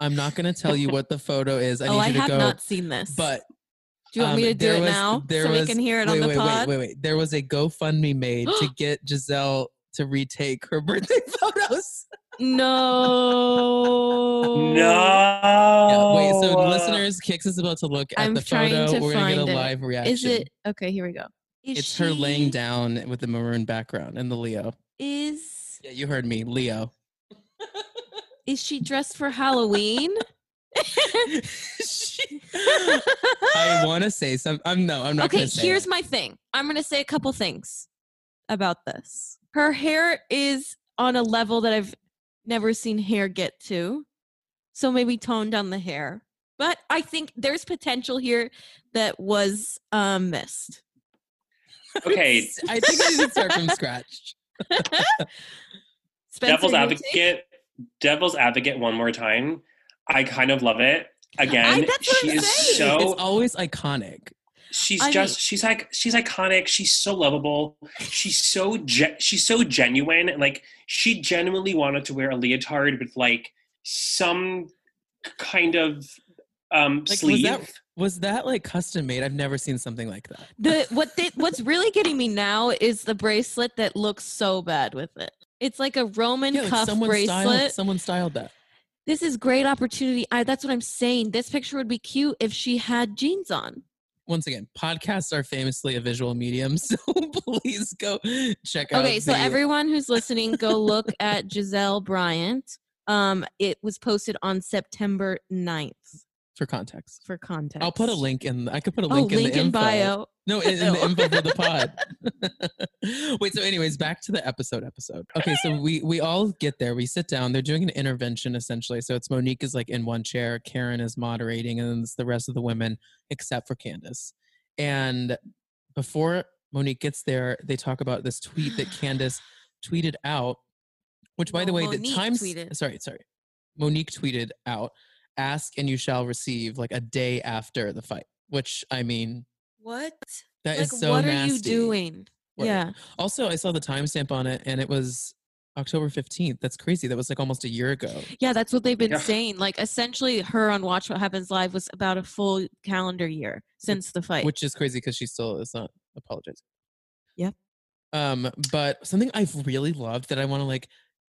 I'm not going to tell you what the photo is. I oh, need I you to have go. not seen this. But do you want um, me to do there it was- now there so we can hear it wait, on the wait, pod? Wait, wait, wait. There was a GoFundMe made to get Gizelle to retake her birthday photos. No. No. Yeah, wait, so listeners, Kix is about to look at I'm the trying photo. to We're gonna get find a it. live reaction. Is it okay? Here we go. Is It's her laying down with the maroon background and the Leo. Is Yeah, you heard me, Leo. is she dressed for Halloween? She- I want to say some. I'm no. I'm not. okay, say here's it. my thing. I'm gonna say a couple things about this. Her hair is on a level that I've never seen hair get to. So maybe tone down the hair. But I think there's potential here that was um, missed. Okay, I think I need to start from scratch. Spencer, devil's advocate. Devil's advocate. One more time. I kind of love it. Again, that's what she I'm is saying. It's so. always iconic. She's I just. she's like. She's iconic. She's so lovable. She's so. Ge- she's so genuine. And like, she genuinely wanted to wear a leotard with like some kind of um Like, was sleeve. that- Was that like custom made? I've never seen something like that. The what they, what's really getting me now is the bracelet that looks so bad with it. It's like a Roman Yeah, like cuff someone bracelet. styled. Someone styled that. This is great opportunity. I, that's what I'm saying. This picture would be cute if she had jeans on. Once again, podcasts are famously a visual medium, so please go check out. Okay, so the- everyone who's listening, go look at Gizelle Bryant. Um, it was posted on September 9th for context. for context. I'll put a link in. I could put a Oh, link in link the in bio. No, in, in the info for the pod. Wait, so anyways, back to the episode episode. Okay, so we we all get there. We sit down. They're doing an intervention essentially. So it's Monique is like in one chair, Karen is moderating, and then it's the rest of the women except for Candiace. And before Monique gets there, they talk about this tweet that Candiace tweeted out, which by the No, way, the Monique Times tweeted. sorry, sorry. Monique tweeted out, ask and you shall receive like a day after the fight, which I mean, What? that is like, so what are nasty. you doing? Right. Yeah. Also, I saw the timestamp on it, and it was October fifteenth. That's crazy. That was like almost a year ago. Yeah, that's what they've been Yeah. saying. Like essentially her on Watch What Happens Live was about a full calendar year since the fight. which is crazy because she still is not apologizing. Yep. Um, but something I've really loved that I want to like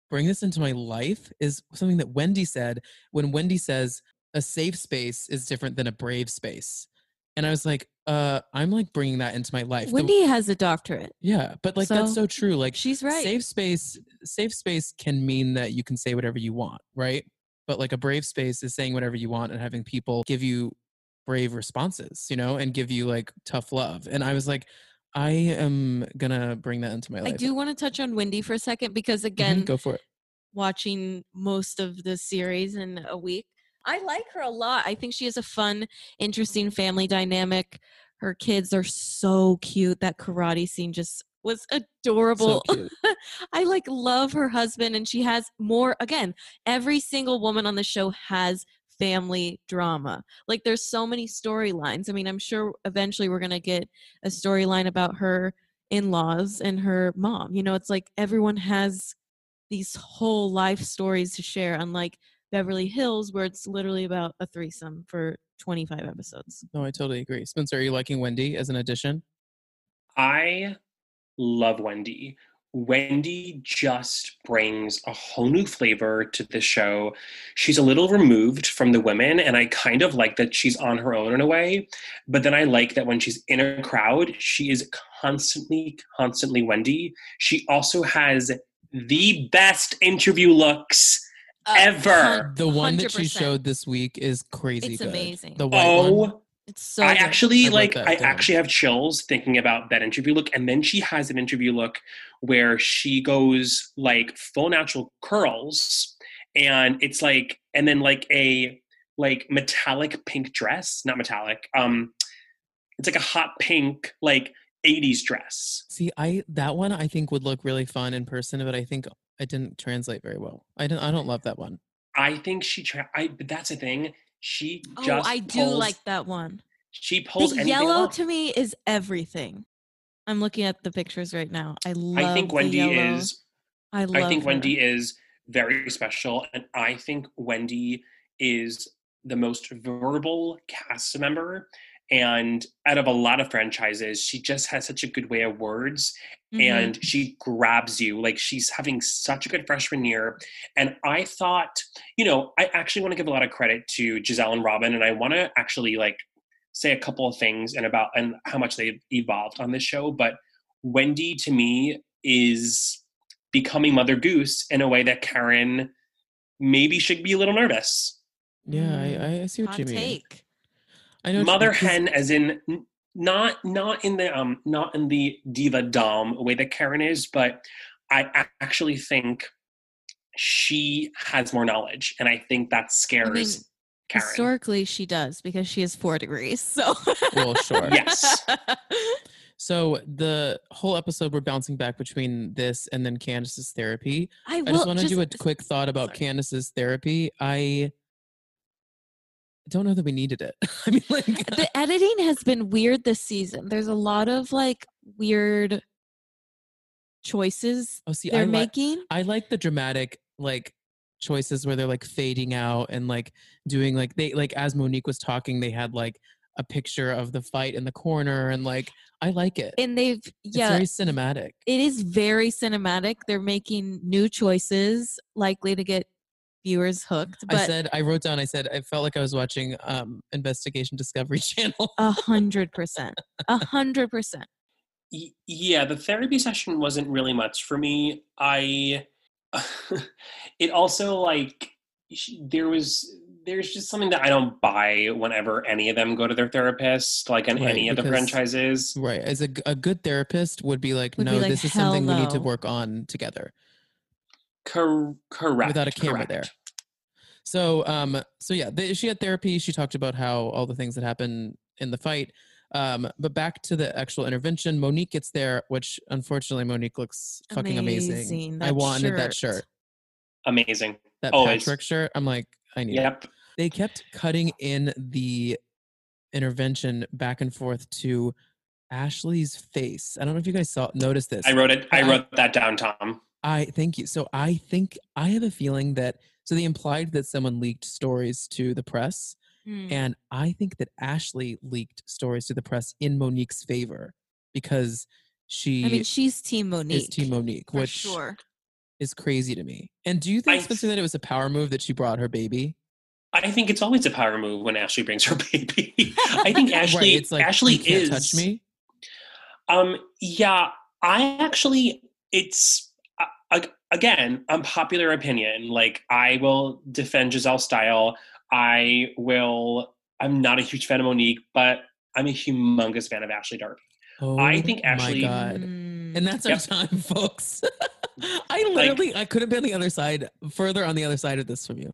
bring this into my life is something that Wendy said when Wendy says a safe space is different than a brave space, and I was like, uh, I'm like bringing that into my life. The- Wendy has a doctorate. yeah, but like that's So, so true. Like She's right. safe space, safe space can mean that you can say whatever you want, right? but like a brave space is saying whatever you want and having people give you brave responses, you know, and give you like tough love. And I was like, I am gonna bring that into my life. I do want to touch on Wendy for a second because Mhm, again, go for it. watching most of the series in a week. I like her a lot. I think she has a fun, interesting family dynamic. Her kids are so cute. That karate scene just was adorable. So. I like love her husband and she has more again, every single woman on the show has family drama. Like there's so many storylines. I mean, I'm sure eventually we're going to get a storyline about her in-laws and her mom. You know, it's like everyone has these whole life stories to share unlike Beverly Hills where it's literally about a threesome for 25 episodes. No, I totally agree. Spencer, are you liking Wendy as an addition? I love Wendy. Wendy just brings a whole new flavor to the show. She's a little removed from the women, and I kind of like that she's on her own in a way. But then I like that when she's in a crowd, she is constantly, constantly Wendy. She also has the best interview looks ever. The one that she showed this week is crazy. It's good. amazing. The white one. Oh It's so I good. actually I like. I down. actually have chills thinking about that interview look, and then she has an interview look where she goes like full natural curls, and it's like, and then like a like metallic pink dress, not metallic. Um, it's like a hot pink like '80s dress. See, I that one I think would look really fun in person, but I think it didn't translate very well. I don't. I don't love that one. I think she. Tra- I. But that's the thing. She Oh, just. I do pulls- like that one. She pulls The yellow off. to me is everything. I'm looking at the pictures right now. I love I think Wendy is I love I think her. Wendy is very special, and I think Wendy is the most verbal cast member. And out of a lot of franchises, she just has such a good way of words Mhm. and she grabs you. Like she's having such a good freshman year. And I thought, you know, I actually want to give a lot of credit to Gizelle and Robyn, and I want to actually like say a couple of things and about and how much they've evolved on this show. But Wendy to me is becoming Mother Goose in a way that Karen maybe should be a little nervous. Yeah, I, I see what Hot you mean. take. I know. Mother hen, as in not not in the um not in the diva dom way that Karen is, but I actually think she has more knowledge, and I think that scares mean, Karen. Historically, she does because she has four degrees. So, Well, sure. Yes. So the whole episode we're bouncing back between this and then Candiace's therapy. I, I just want to do a quick thought about sorry. Candiace's therapy. I don't know that we needed it. I mean, like, the editing has been weird this season. There's a lot of like weird choices oh, see, they're I, li- making. I like the dramatic like choices where they're like fading out and like doing like they like as Monique was talking, they had like a picture of the fight in the corner and like I like it. and they've it's yeah very cinematic. it is very cinematic they're making new choices likely to get viewers hooked I said I wrote down. I said I felt like I was watching um Investigation Discovery Channel. a hundred percent a hundred percent yeah the therapy session wasn't really much for me i it also like there was there's just something that i don't buy whenever any of them go to their therapist like in Right, any of the franchises Right. As a, a good therapist would be like, Would be no, like, this is "Hell something we need to work on together Cor- correct without a camera there. So, um, so yeah, the, she had therapy. She talked about how all the things that happened in the fight. Um, but back to the actual intervention, Monique gets there, which unfortunately Monique looks fucking amazing. Amazing. I That wanted that shirt. shirt, amazing that Always. Patrick shirt. I'm like, I need it. yep They kept cutting in the intervention back and forth to Ashley's face. I don't know if you guys saw noticed this. i wrote it i I- wrote that down tom I thank you. So I think I have a feeling that so they implied that someone leaked stories to the press, Hmm. and I think that Ashley leaked stories to the press in Monique's favor because she i mean she's team monique is Team Monique, which sure is crazy to me. And do you think I- Spencer that it was a power move that she brought her baby? i think it's always a power move when ashley brings her baby i think ashley right, it's like ashley is touch me. Um, yeah, I actually, it's, again, unpopular opinion. Like I will defend Gizelle style. I will. I'm not a huge fan of Monique, but I'm a humongous fan of Ashley Darby. Oh, I think Ashley- My God. Mm. And that's our Yep. time, folks. I literally, I couldn't be on the other side, further on the other side of this from you.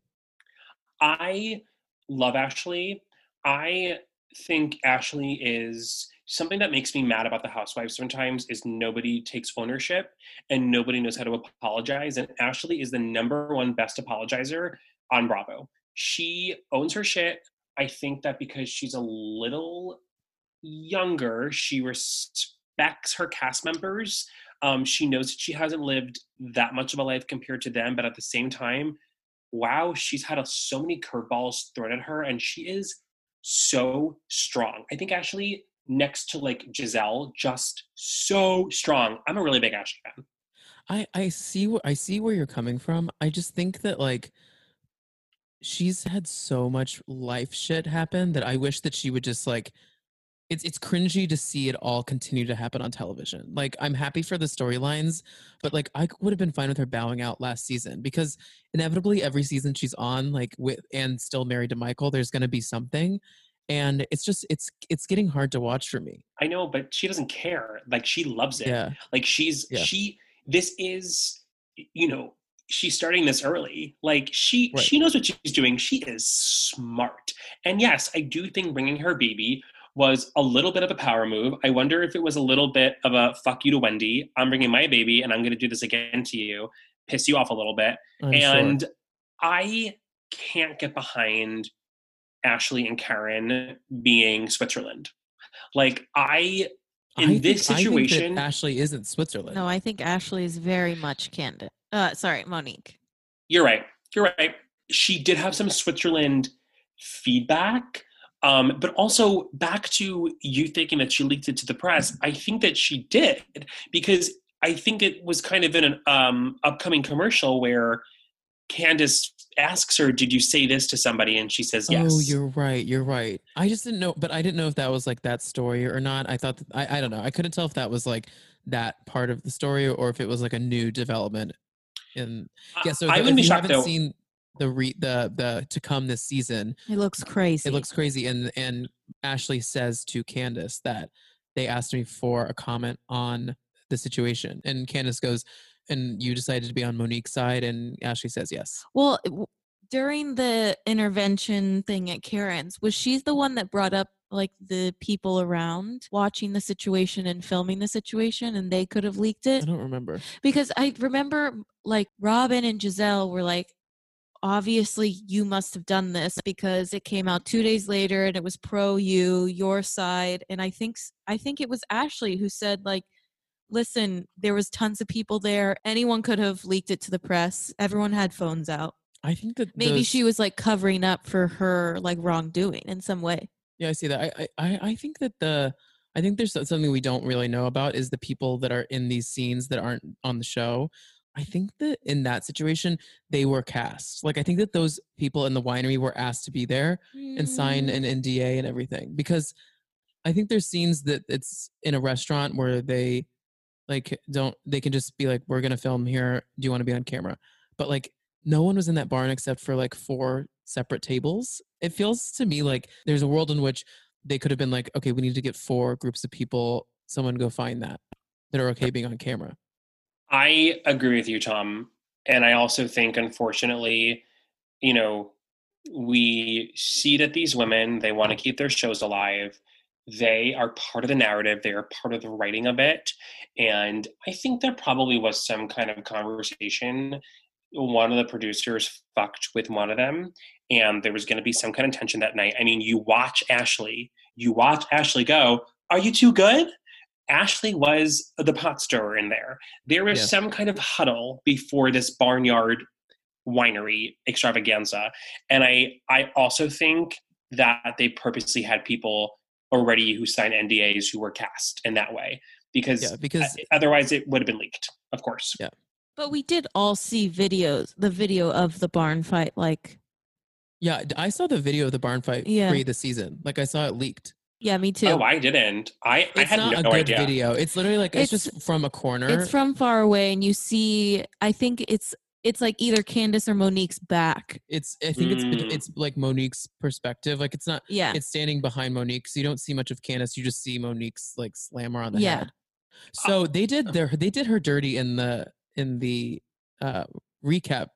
I love Ashley. I think Ashley is something that makes me mad about the housewives sometimes is nobody takes ownership and nobody knows how to apologize and Ashley is the number one best apologizer on Bravo. She owns her shit. I think that because she's a little younger, she respects her cast members. Um, she knows that she hasn't lived that much of a life compared to them, but at the same time, wow, she's had a, so many curveballs thrown at her, and she is so strong. I think Ashley, next to like Gizelle, just so strong. I'm a really big Ashley fan. I I see wh- I see where you're coming from. I just think that like she's had so much life shit happen that I wish that she would just like it's it's cringy to see it all continue to happen on television. Like I'm happy for the storylines, but like I would have been fine with her bowing out last season because inevitably every season she's on like with and still married to Michael, there's going to be something and it's just it's it's getting hard to watch for me. I know, but she doesn't care. Like she loves it. Yeah. Like she's Yeah. she. This is, you know, she's starting this early. Like she Right. she knows what she's doing. She is smart. And yes, I do think bringing her baby was a little bit of a power move. I wonder if it was a little bit of a fuck you to Wendy. I'm bringing my baby, and I'm going to do this again to you, piss you off a little bit. I'm sure. and I can't get behind Ashley and Karen being Switzerland. Like I in I think- this I think that situation, Ashley isn't Switzerland. No, I think Ashley is very much Candid. Uh, sorry, Monique. you're right. You're right. She did have some Switzerland feedback. Um, but also back to you thinking that she leaked it to the press, I think that she did because I think it was kind of in an um, upcoming commercial where Candiace asks her, "Did you say this to somebody?" And she says, oh, "Yes." Oh, you're right. You're right. I just didn't know, but I didn't know if that was like that story or not. I thought that, I I don't know. I couldn't tell if that was like that part of the story or if it was like a new development. In yeah, so I the- wouldn't if be you shocked haven't though. seen the re the the to come this season, It looks crazy. it looks crazy. And and Ashley says to Candiace that they asked me for a comment on the situation, and Candiace goes, "And you decided to be on Monique's side," and Ashley says yes. Well, during the intervention thing at Karen's, was she the one that brought up like the people around watching the situation and filming the situation and they could have leaked it? I don't remember. Because I remember like Robyn and Gizelle were like, obviously you must have done this because it came out two days later and it was pro you, your side. And I think i think it was Ashley who said like listen there was tons of people there anyone could have leaked it to the press everyone had phones out I think that maybe she was like covering up for her like wrongdoing in some way Yeah, I see that. I, I- I, think that the, I think there's something we don't really know about is the people that are in these scenes that aren't on the show. I think that in that situation, they were cast. Like, I think that those people in the winery were asked to be there and sign Mm, an NDA and everything because I think there's scenes that it's in a restaurant where they like don't, they can just be like, we're to film here. Do you want to be on camera? But like, no one was in that barn except for like four separate tables. It feels to me like there's a world in which they could have been like, okay, we need to get four groups of people. Someone go find that that are okay being on camera. I agree with you, Tom. And I also think, unfortunately, you know, we see that these women, they want to mm. keep their shows alive. They are part of the narrative, they are part of the writing of it. And I think there probably was some kind of conversation. One of the producers fucked with one of them, and there was going to be some kind of tension that night. I mean, you watch Ashley, you watch Ashley go, Are you too good? Ashley was the pot stirrer in there. There was Yeah. some kind of huddle before this barnyard winery extravaganza. And I I also think that they purposely had people already who signed NDAs who were cast in that way because Yeah, because otherwise it would have been leaked, of course. Yeah. but we did all see videos the video of the barn fight like yeah, I saw the video of the barn fight Yeah. pre the season. Like I saw it leaked. Yeah, me too. Oh, I didn't. I, I It's had not no a good idea. video. It's literally like it's, It's- just from a corner. it's from far away, and you see. I think it's it's like either Candiace or Monique's back. It's I think Mm. it's it's like Monique's perspective. Like it's not Yeah, it's standing behind Monique, so you don't see much of Candiace. You just see Monique's like slammer on the Yeah. head. So they did their they did her dirty in the in the uh recap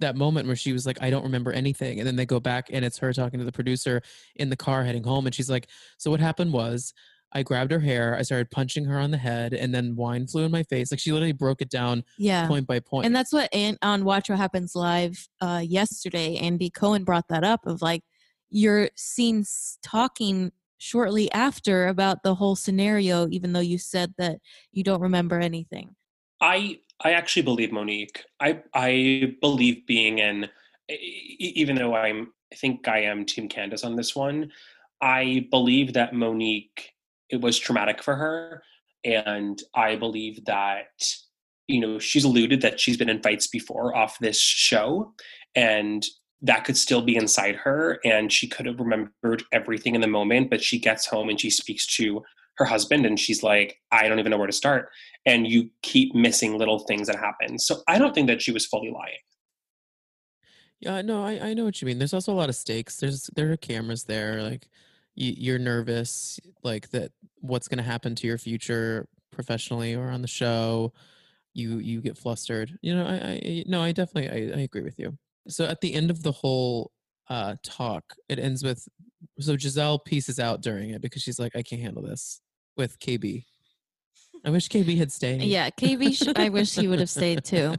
that moment where she was like, I don't remember anything. And then they go back and it's her talking to the producer in the car heading home. And she's like, So what happened was I grabbed her hair, I started punching her on the head, and then wine flew in my face. Like she literally broke it down yeah. point by point. And that's what An- on Watch What Happens Live uh, yesterday, Andy Cohen brought that up of like you're seen talking shortly after about the whole scenario, even though you said that you don't remember anything. I I actually believe Monique. I I believe being in, even though I'm, I think I am Team Candiace on this one. I believe that Monique, it was traumatic for her, and I believe that you know she's alluded that she's been in fights before off this show, and that could still be inside her, and she could have remembered everything in the moment, but she gets home and she speaks to her husband, and she's like, I don't even know where to start and you keep missing little things that happen. So I don't think that she was fully lying. Yeah, no, I, I know what you mean. There's also a lot of stakes. There's there are cameras there. Like you're nervous, like that. What's going to happen to your future professionally or on the show? You you get flustered. You know, I, I no, I definitely I, I agree with you. So at the end of the whole uh talk, it ends with so Gizelle pieces out during it because she's like, I can't handle this with KB. I wish KB had stayed. Yeah, KB, I wish he would have stayed too.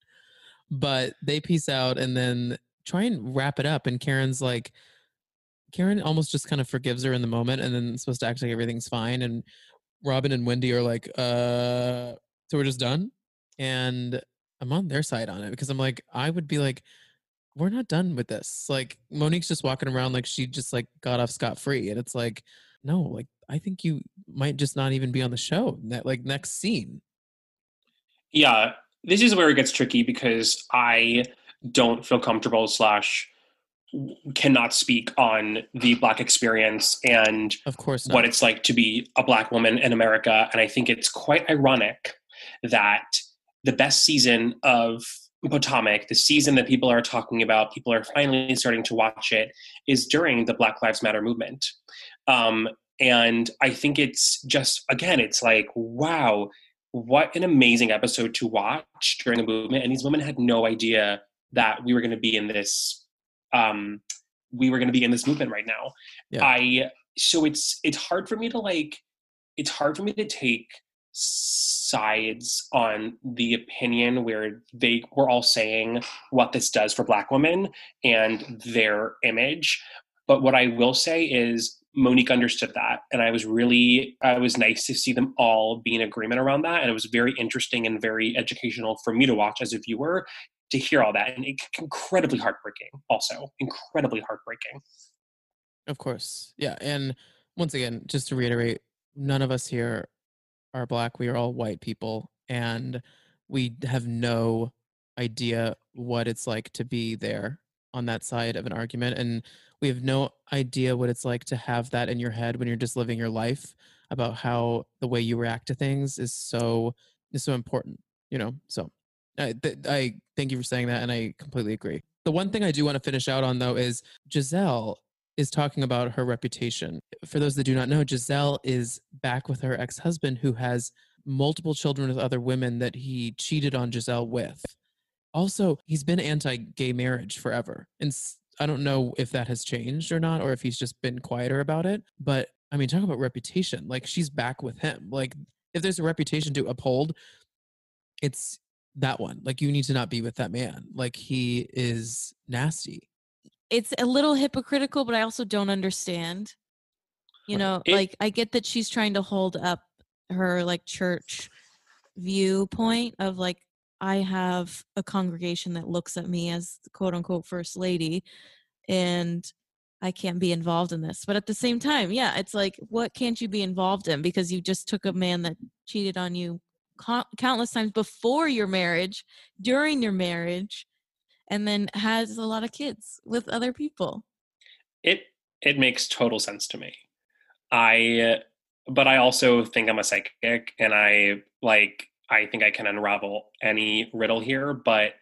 but they piece out and then try and wrap it up and karen's like karen almost just kind of forgives her in the moment and then supposed to act like everything's fine and Robyn and wendy are like uh so we're just done? And i'm on their side on it because i'm like i would be like we're not done with this. Like monique's just walking around like she just like got off scot-free and it's like no like i think you might just not even be on the show that like next scene. Yeah, this is where it gets tricky because I don't feel comfortable slash cannot speak on the black experience and of course not. what it's like to be a black woman in America. And I think it's quite ironic that the best season of Potomac, the season that people are talking about, people are finally starting to watch it, is during the Black Lives Matter movement. Um, and I think it's just, again, it's like, wow, what an amazing episode to watch during a movement. And these women had no idea that we were going to be in this. Um, we were going to be in this movement right now. Yeah. I so it's it's hard for me to like it's hard for me to take sides on the opinion where they were all saying what this does for black women and their image but what i will say is monique understood that and i was really i was nice to see them all be in agreement around that and it was very interesting and very educational for me to watch as a viewer to hear all that and it's incredibly heartbreaking also incredibly heartbreaking Of course. Yeah. And once again, just to reiterate, none of us here are black. We are all white people. And we have no idea what it's like to be there on that side of an argument. And we have no idea what it's like to have that in your head when you're just living your life about how the way you react to things is so is so important, you know? So I, th- I thank you for saying that. And I completely agree. The one thing I do want to finish out on though is Gizelle is talking about her reputation. For those that do not know, Gizelle is back with her ex husband who has multiple children with other women that he cheated on Gizelle with. Also, he's been anti gay marriage forever. And I don't know if that has changed or not, or if he's just been quieter about it. But I mean, talk about reputation. Like, she's back with him. Like, if there's a reputation to uphold, it's that one. Like, you need to not be with that man. Like, he is nasty. It's a little hypocritical, but I also don't understand. You know, It- like I get that she's trying to hold up her like church viewpoint of like I have a congregation that looks at me as quote unquote first lady and I can't be involved in this. But at the same time, yeah, it's like what can't you be involved in because you just took a man that cheated on you co- countless times before your marriage, during your marriage, and then has a lot of kids with other people. it it makes total sense to me I, but I also think I'm a psychic, and I like I think I can unravel any riddle here. But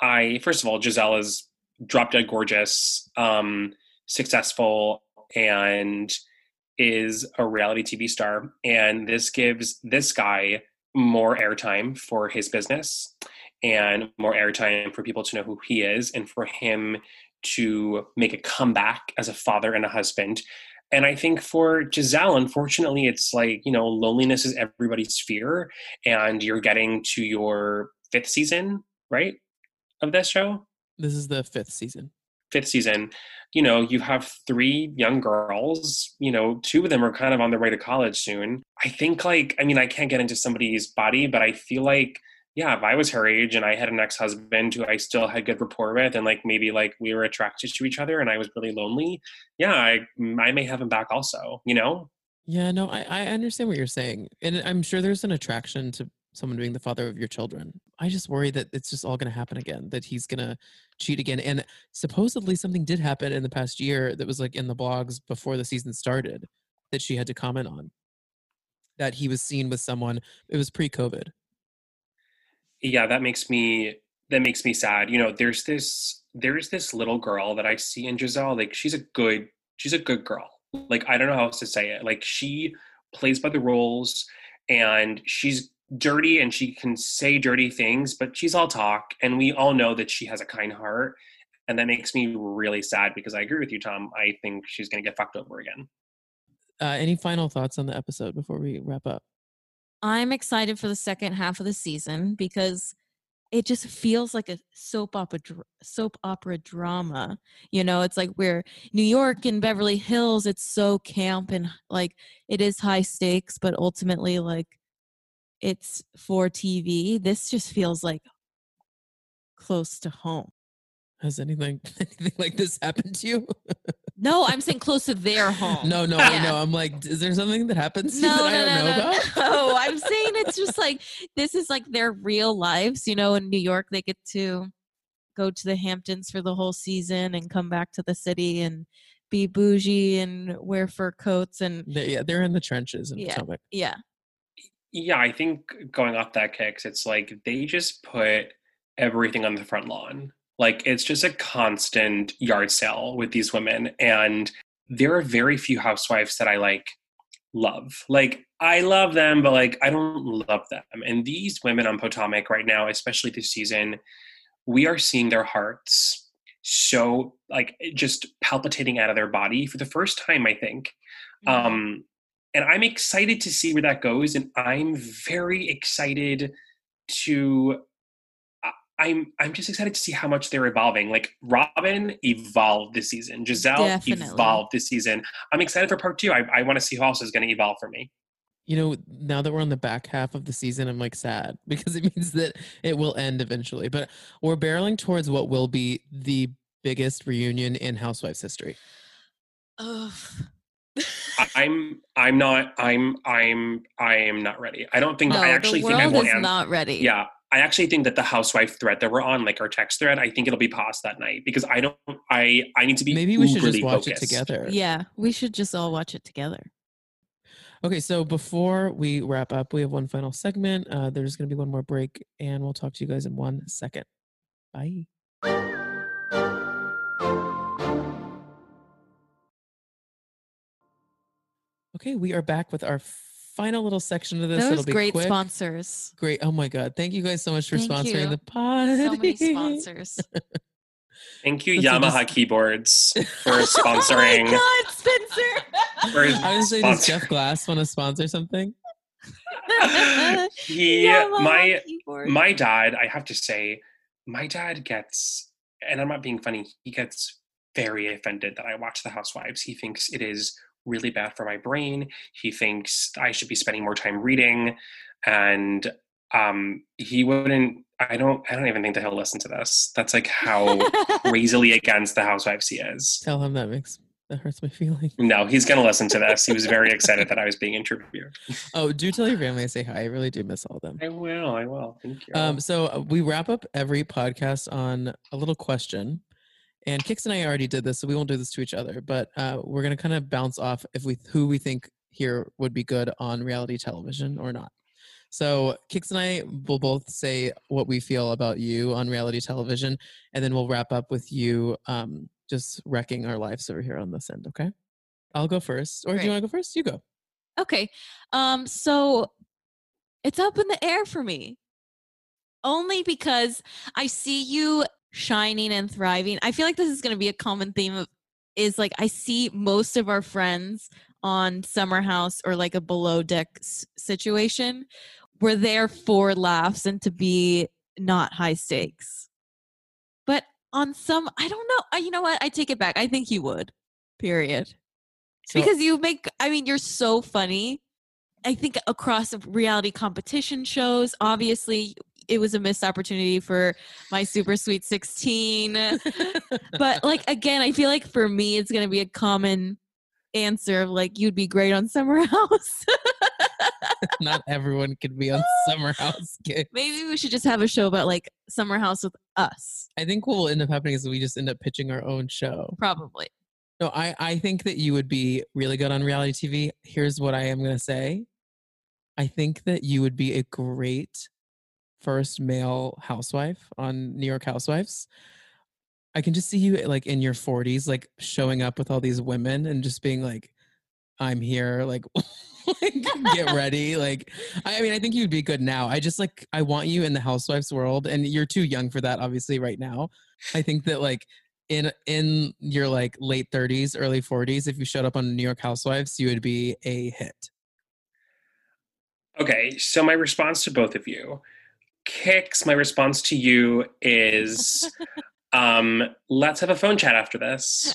I, first of all, Gizelle is drop dead gorgeous, um, successful, and is a reality TV star. And this gives this guy more airtime for his business and more airtime for people to know who he is and for him to make a comeback as a father and a husband. And I think for Gizelle, unfortunately, it's like, you know, loneliness is everybody's fear. And you're getting to your fifth season, right? Of this show? This is the fifth season. Fifth season. You know, you have three young girls, you know, two of them are kind of on their way to college soon. I think, like, I mean, I can't get into somebody's body, but I feel like yeah, if I was her age and I had an ex-husband who I still had good rapport with, and like maybe like we were attracted to each other, and I was really lonely, yeah, I mm, I may have him back also. You know? Yeah, no, I I understand what you're saying, and I'm sure there's an attraction to someone being the father of your children. I just worry that it's just all going to happen again, that he's going to cheat again. And supposedly something did happen in the past year that was like in the blogs before the season started that she had to comment on. That he was seen with someone, it was pre COVID, yeah that makes me that makes me sad you know there's this there's this little girl that i see in Gizelle like she's a good she's a good girl like i don't know how else to say it like she plays by the rules and she's dirty and she can say dirty things but she's all talk and we all know that she has a kind heart and that makes me really sad because i agree with you tom i think she's going to get fucked over again uh, any final thoughts on the episode before we wrap up I'm excited for the second half of the season because it just feels like a soap opera soap opera drama. You know, it's like we're New York and Beverly Hills. It's so camp and like it is high stakes, but ultimately like it's for TV. This just feels like close to home. Has anything anything like this happened to you? no, I'm saying close to their home. No, no, yeah. no. I'm like, is there something that happens no, that no, I don't no, know no, about? No, I'm saying it's just like this is like their real lives. You know, in New York, they get to go to the Hamptons for the whole season and come back to the city and be bougie and wear fur coats and they, yeah, they're in the trenches in yeah, Potomac. Yeah. Yeah, I think going off that Kix, it's like they just put everything on the front lawn like it's just a constant yard sale with these women. And there are very few housewives that I like love. Like I love them, but like I don't love them. And these women on Potomac right now, especially this season, we are seeing their hearts so like just palpitating out of their body for the first time, I think. Mm-hmm. Um and I'm excited to see where that goes. And I'm very excited to I'm I'm just excited to see how much they're evolving. Like Robyn evolved this season, Gizelle Definitely. evolved this season. I'm excited for part two. I, I want to see who else is going to evolve for me. You know, now that we're on the back half of the season, I'm like sad because it means that it will end eventually. But we're barreling towards what will be the biggest reunion in Housewives history. Ugh. I'm I'm not I'm I'm I am not ready. I don't think no, I actually think I will. is not ready. Yeah, I actually think that the housewife thread that we're on, like our text thread, I think it'll be paused that night because I don't. I I need to be. Maybe we should just watch focused. it together. Yeah, we should just all watch it together. Okay, so before we wrap up, we have one final segment. Uh, there's going to be one more break, and we'll talk to you guys in one second. Bye. Okay, we are back with our final little section of this. Those It'll be great quick. sponsors. Great. Oh my God. Thank you guys so much for Thank sponsoring you. the pod. So many sponsors. Thank you, Yamaha just... Keyboards, for sponsoring. oh my God, Spencer. For I was saying, does Jeff Glass want to sponsor something? he, Yamaha my, keyboard. my dad, I have to say, my dad gets, and I'm not being funny, he gets very offended that I watch The Housewives. He thinks it is really bad for my brain. He thinks I should be spending more time reading, and um, he wouldn't. I don't. I don't even think that he'll listen to this. That's like how crazily against the housewives he is. Tell him that makes that hurts my feelings. No, he's gonna listen to this. He was very excited that I was being interviewed. Oh, do tell your family I say hi. I really do miss all of them. I will. I will. Thank you. Um, so uh, we wrap up every podcast on a little question, And Kix and I already did this, so we won't do this to each other. But uh, we're gonna kind of bounce off if we who we think here would be good on reality television or not. So Kix and I will both say what we feel about you on reality television, and then we'll wrap up with you um, just wrecking our lives over here on this end. Okay? I'll go first, or do you want to go first? You go. Okay. Um, so it's up in the air for me. Only because I see you shining and thriving. I feel like this is going to be a common theme of is like I see most of our friends on summer house or like a below deck s- situation were there for laughs and to be not high stakes. But on some I don't know. I, you know what? I take it back. I think you would. Period So, because you make i mean you're so funny i think across reality competition shows mm-hmm. obviously it was a missed opportunity for my super sweet 16 but like again i feel like for me it's going to be a common answer of like you'd be great on summer house not everyone can be on Summer House. Kid. maybe we should just have a show about like summer house with us I think what will end up happening is we just end up pitching our own show. probably No, I, I think that you would be really good on reality TV. Here's what I am going to say I think that you would be a great first male housewife on New York Housewives. I can just see you like in your 40s, like showing up with all these women and just being like, I'm here, like, like get ready. Like, I I mean, I think you'd be good now. I just like, I want you in the housewives world, and you're too young for that, obviously, right now. I think that like in in your like late 30s, early 40s, if you showed up on New York Housewives, you would be a hit. Okay, so my response to both of you, Kix, my response to you is um, let's have a phone chat after this.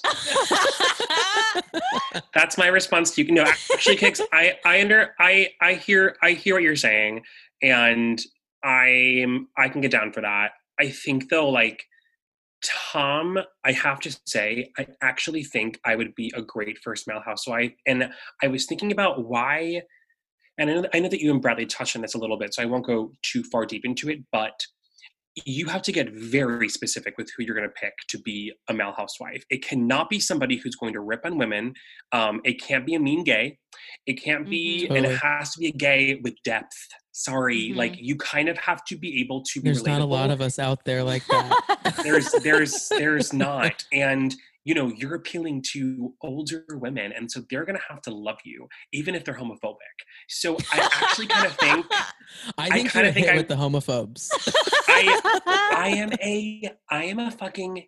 That's my response to you. No, actually, Kix. I I under I I hear I hear what you're saying, and I'm I can get down for that. I think though, like Tom, I have to say, I actually think I would be a great first male housewife, and I was thinking about why. And I know, I know that you and Bradley touched on this a little bit, so I won't go too far deep into it. But you have to get very specific with who you're going to pick to be a male housewife. It cannot be somebody who's going to rip on women. Um, it can't be a mean gay. It can't be, Mhm. and it has to be a gay with depth. Sorry, Mhm. like you kind of have to be able to be. There's not a lot of us out there like that. There's, there's, there's not, and you know you're appealing to older women, and so they're going to have to love you, even if they're homophobic. So I actually kind of think I think kinda you're a think hit I- with the homophobes. I am a I am a fucking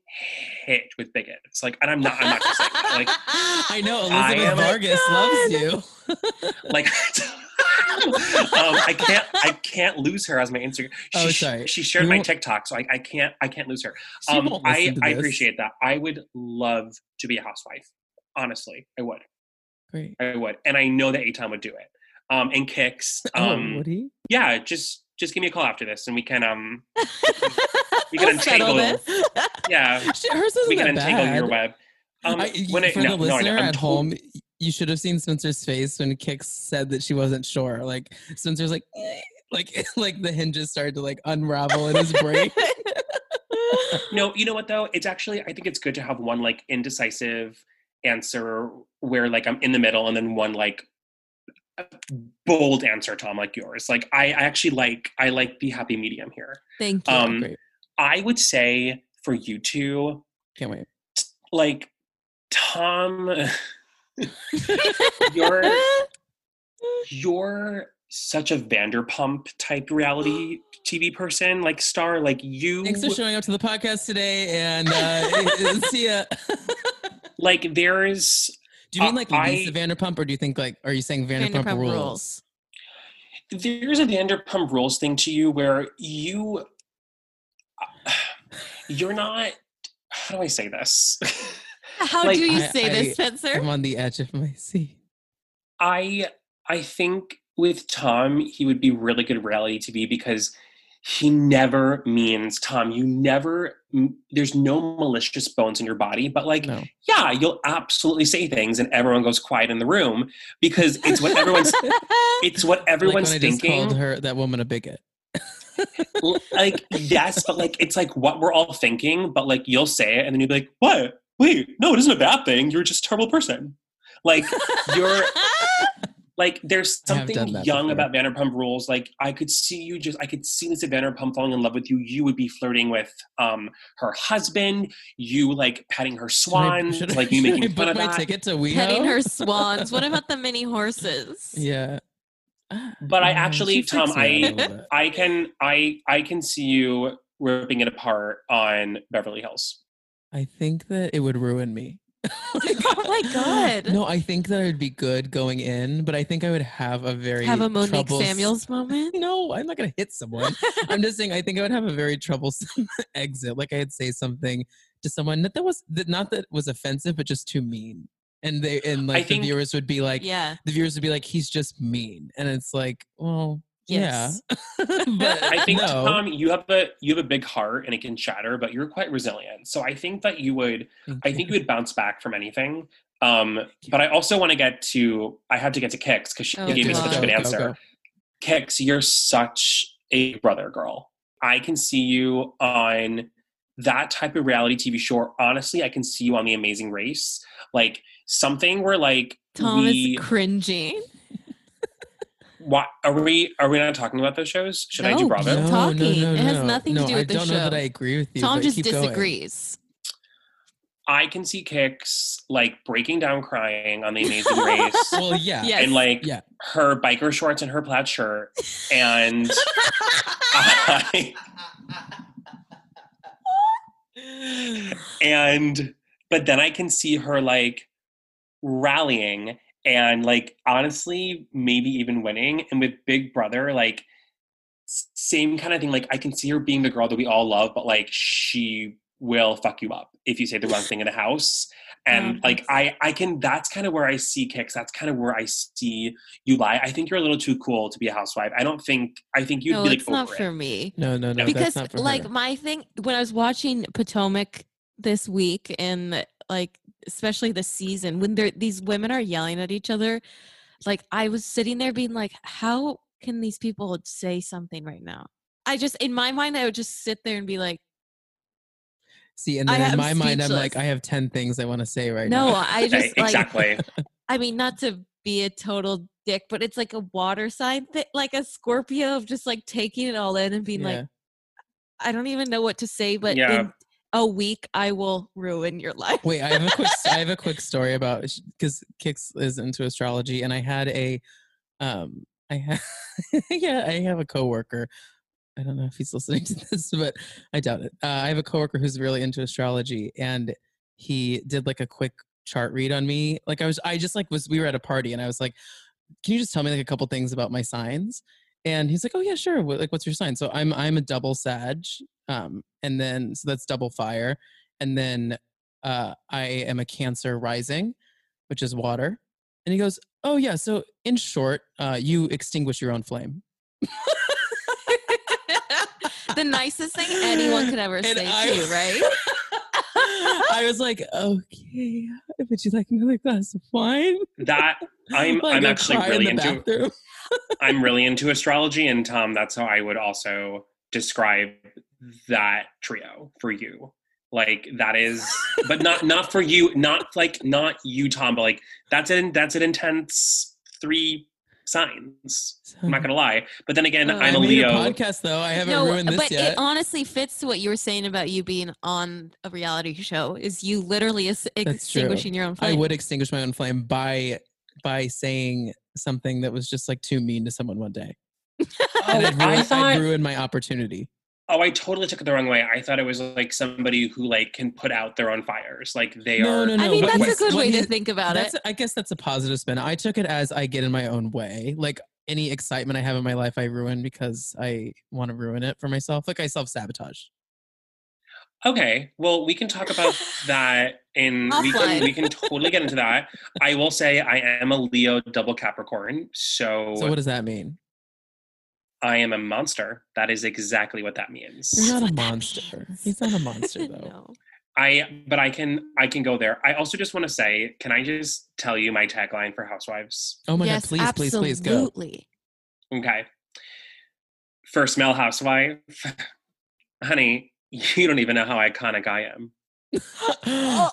hit with bigots. Like, and I'm not. I'm not just that. Like, I know Elizabeth Vargas loves you. like. Um, I can't. I can't lose her as my Instagram. She, Oh, sorry. She shared my TikTok, so I, I can't. I can't lose her. Um, I I appreciate that. I would love to be a housewife. Honestly, I would. Great. I would, and I know that Aton would do it. Um, and Kix. oh, Um, would he? yeah, just just give me a call after this, and we can um, we can settle untangle. this. Yeah, hers isn't we can that untangle bad. your web. Um, I, when I, for no, the no, listener know. I'm at tot- home, you should have seen Spencer's face when Kix said that she wasn't sure. Like Spencer's like, "Eh," like like the hinges started to like unravel in his brain. No, you know what though? It's actually I think it's good to have one like indecisive answer where like I'm in the middle, and then one like bold answer, Tom, like yours. Like I, I actually like I like the happy medium here. Thank you. Um, Great. I would say for you two, Can't wait. like Tom, you're you're such a Vanderpump type reality TV person, like star, like you. Thanks for showing up to the podcast today, and uh, see ya. like there's do you mean Uh, like Lisa I- Vanderpump, or do you think like are you saying Vanderpump, Vanderpump rules? Rules. there's a Vanderpump Rules thing to you where you you're not. How do I say this? How like, do you say I- this, Spencer? I'm on the edge of my seat. I I think with Tom he would be really good reality TV because he never means Tom. You never. There's no malicious bones in your body, but like No. yeah, you'll absolutely say things, and everyone goes quiet in the room because it's what everyone's. It's what like everyone's when I just thinking. called her that woman a bigot. Like yes, but like it's like what we're all thinking, but like you'll say it and then you'll be like, "What? Wait, no, it isn't a bad thing. You're just a terrible person." Like you're like there's I have done something young before. about Vanderpump Rules. Like I could see you just I could see Lisa Vanderpump falling in love with you. You would be flirting with um her husband. You like petting her Should I- swans. should I- like you should I making fun of my that. ticket to WeHo? Petting her swans. What about the mini horses? Yeah. But I actually, she Tom, me out a I- little bit. I can I I can see you ripping it apart on Beverly Hills. I think that it would ruin me. oh my god. No, I think that it would be good going in, but I think I would have a very Have a Monique troubles- Samuels moment. No, I'm not gonna hit someone. I'm just saying I think I would have a very troublesome exit. Like I'd say something to someone that, that was that not that was offensive, but just too mean. And they and like think- the viewers would be like yeah. the viewers would be like, he's just mean. And it's like, well, Yes. yeah. but I think no. Tom, you have a you have a big heart and it can shatter, but you're quite resilient. So I think that you would I think you would bounce back from anything. Um, but I also want to get to I have to get to Kix because she Oh, gave me God. such a good answer. Kix, you're such a brother girl. I can see you on that type of reality TV show. or Honestly, I can see you on The Amazing Race, like something where like Tom we. is cringing. What are we? Are we not talking about those shows? Should I do Bravo? No, Bravo? keep talking. It has nothing to no, do I with the don't know that show. I agree with you. Tom just keep going. disagrees. I can see Kix like breaking down crying on The Amazing Race. Well, yeah. Yes. And like Yeah. her biker shorts and her plaid shirt, and I, and but then I can see her like rallying and like honestly maybe even winning and with Big Brother like same kind of thing like I can see her being the girl that we all love but like she will fuck you up if you say the wrong thing in the house and Oh, like I I can that's kind of where I see Kix that's kind of where I see you lie I think you're a little too cool to be a housewife I don't think I think you'd no, be like it's not it. for me. No, no, no. because that's not for like her. my thing when I was watching Potomac this week and like especially the season when there these women are yelling at each other, like I was sitting there being like, how can these people say something right now? I just in my mind I would just sit there and be like, See, and I then in am my mind, I'm like. I have 10 things I want to say right no, now. No i just like exactly I mean, not to be a total dick, but it's like a water sign thing, like a Scorpio of just like taking it all in and being Yeah. like, I don't even know what to say, but Yeah. in a week I will ruin your life. Wait, I have a quick I have a quick story about because Kix is into astrology, and I had a um I had yeah I have a coworker. I don't know if he's listening to this, but I doubt it. Uh, I have a coworker who's really into astrology, and he did like a quick chart read on me. Like I was, I just like was we were at a party, and I was like, "Can you just tell me like a couple things about my signs?" And he's like, "Oh yeah, sure. What, like, what's your sign?" So I'm I'm a double Sag, um, and then so that's double fire, and then uh, I am a Cancer rising, which is water. And he goes, "Oh yeah, so in short, uh, you extinguish your own flame." the nicest thing anyone could ever And say I- to you, right? I was like, "Okay, would you like another glass of wine?" that I'm Like, I'm actually cry in really into. I'm really into astrology, and Tom, that's how I would also describe that trio for you. Like that is, but not not for you, not like not you, Tom, but like that's an that's an intense three signs. I'm not gonna lie, but then again, Uh, I'm a I made Leo. podcast though. I haven't ruined this but yet. it honestly fits to what you were saying about you being on a reality show. Is you literally is extinguishing your own I would extinguish my own flame by by saying something that was just like too mean to someone one day. And I'd I ruin, thought- I'd ruin my opportunity. Oh, I totally took it the wrong way. I thought it was like somebody who like can put out their own fires. Like they are No, are. no, no. I mean, what that's a good what way to think about that's it. I guess that's a positive spin. I took it as I get in my own way. Like any excitement I have in my life, I ruin because I want to ruin it for myself. Like I self sabotage. Okay, well, we can talk about that in we can we can totally get into that. I will say I am a Leo double Capricorn, so, So what does that mean? I am a monster. That is exactly what that means. You're not a monster. He's not a monster though. no. I but I can I can go there. I also just want to say, can I just tell you my tagline for Housewives? Oh my yes, god, please, please, please go. absolutely. Okay. first male housewife. Honey, you don't even know how iconic I am. Oh,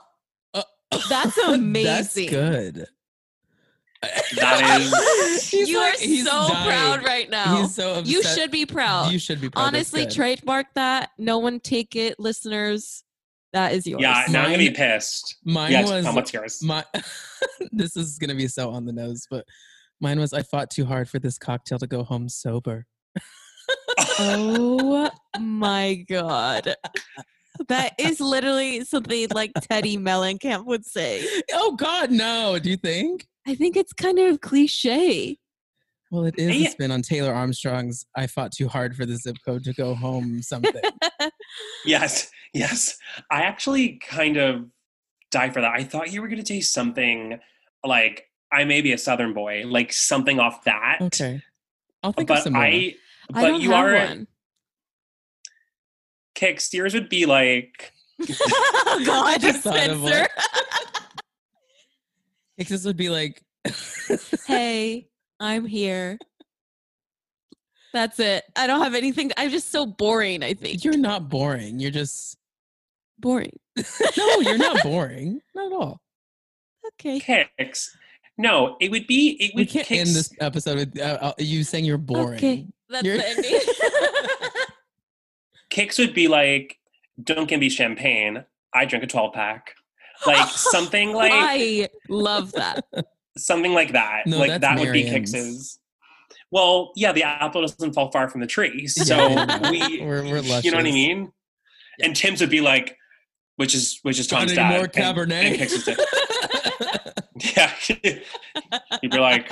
Uh, That's That's amazing. good. That is- He's you like- are he's so dying. proud right now. He's so upset. you should be proud. You should be proud. Honestly, trademark that. No one take it, listeners. That is yours. Yeah, now I'm gonna be Mine- pissed. Mine yes, was Tom, what's yours? my. this is gonna be so on the nose, but mine was I fought too hard for this cocktail to go home sober. oh my god. That is literally something like Teddi Mellencamp would say. Oh God, no! Do you think? I think it's kind of cliche. Well, it is a Yeah. spin on Taylor Armstrong's "I fought too hard for the zip code to go home" something. Yes, yes. I actually kind of die for that. I thought you were gonna say something like I may be a Southern boy, like something off that. okay, I'll think of But some more. I, but I don't you have are one. Kix. Yours would be like oh god, just thought of Spencer. This would be like, hey, I'm here. That's it. I don't have anything. I'm just so boring, I think. you're not boring. You're just boring. no, you're not boring. Not at all. Okay. Kix. No, it would be it We would can't Kix. end this episode with uh, uh, you saying you're boring. Okay. That's You're- the ending. Kix would be like don't give me champagne. I drink a twelve pack. Like something like I love that. something like that. No, like that's that would be Miriam's. Well, yeah, the apple doesn't fall far from the tree. So Yeah, we, We're- we're you know what I luscious. mean. And Tim's would be like, which is which is Got Tom's dad. more and- Cabernet? And, Kix would say, yeah, he'd be like,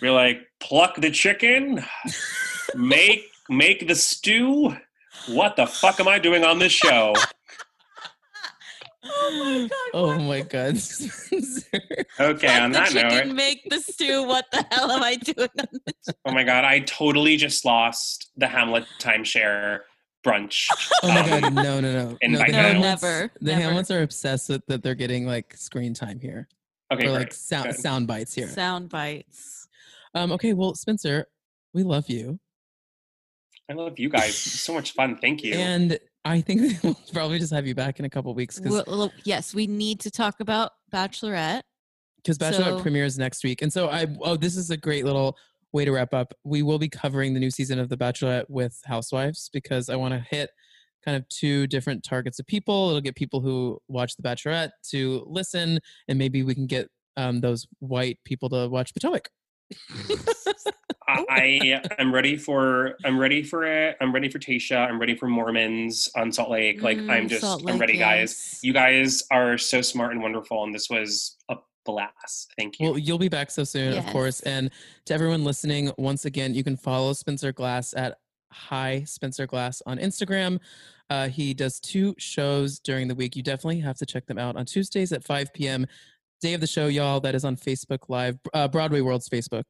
be like, pluck the chicken, make make the stew. What the fuck am I doing on this show? Oh my god. oh my god. Okay, Let on the that chicken note, make the stew. What the hell am I doing? On this? oh my god, I totally just lost the Hamlet timeshare brunch. Oh my Um, god, no, no, no. No, the them. Hamlets, Never, The never. Hamlets are obsessed with that they're getting like screen time here. Okay, or great. like sound Good. sound bites here. Sound bites. Um, okay, well, Spencer, we love you. I love you guys. So much fun. Thank you. And I think we'll probably just have you back in a couple weeks Well, well, yes, we need to talk about Bachelorette. because Bachelorette So- premieres next week. And so I oh, this is a great little way to wrap up. We will be covering the new season of The Bachelorette with Housewives because I want to hit kind of two different targets of people. It'll get people who watch The Bachelorette to listen, and maybe we can get um, those white people to watch Potomac. I, I am ready for I'm ready for it. I'm ready for Tayshia. I'm ready for Mormons on Salt Lake. Like I'm Mm, just Salt I'm Lake, ready, guys. You guys are so smart and wonderful, and this was a blast. Thank you. Well, you'll be back so soon, of course. And to everyone listening, once again, you can follow Spencer Glass at Hi Spencer Glass on Instagram. Uh, he does two shows during the week. You definitely have to check them out on Tuesdays at 5 p.m. Day of the show, y'all. That is on Facebook Live, uh, Broadway World's Facebook.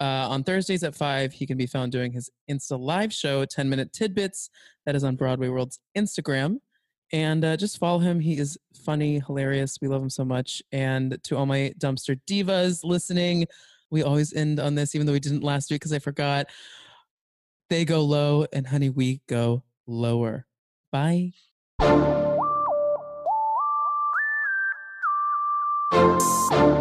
Uh, on Thursdays at 5, he can be found doing his Insta Live show, 10 Minute Tidbits. That is on Broadway World's Instagram. And uh, just follow him. He is funny, hilarious. We love him so much. And to all my dumpster divas listening, we always end on this, even though we didn't last week because I forgot. They go low, and honey, we go lower. Bye. Thank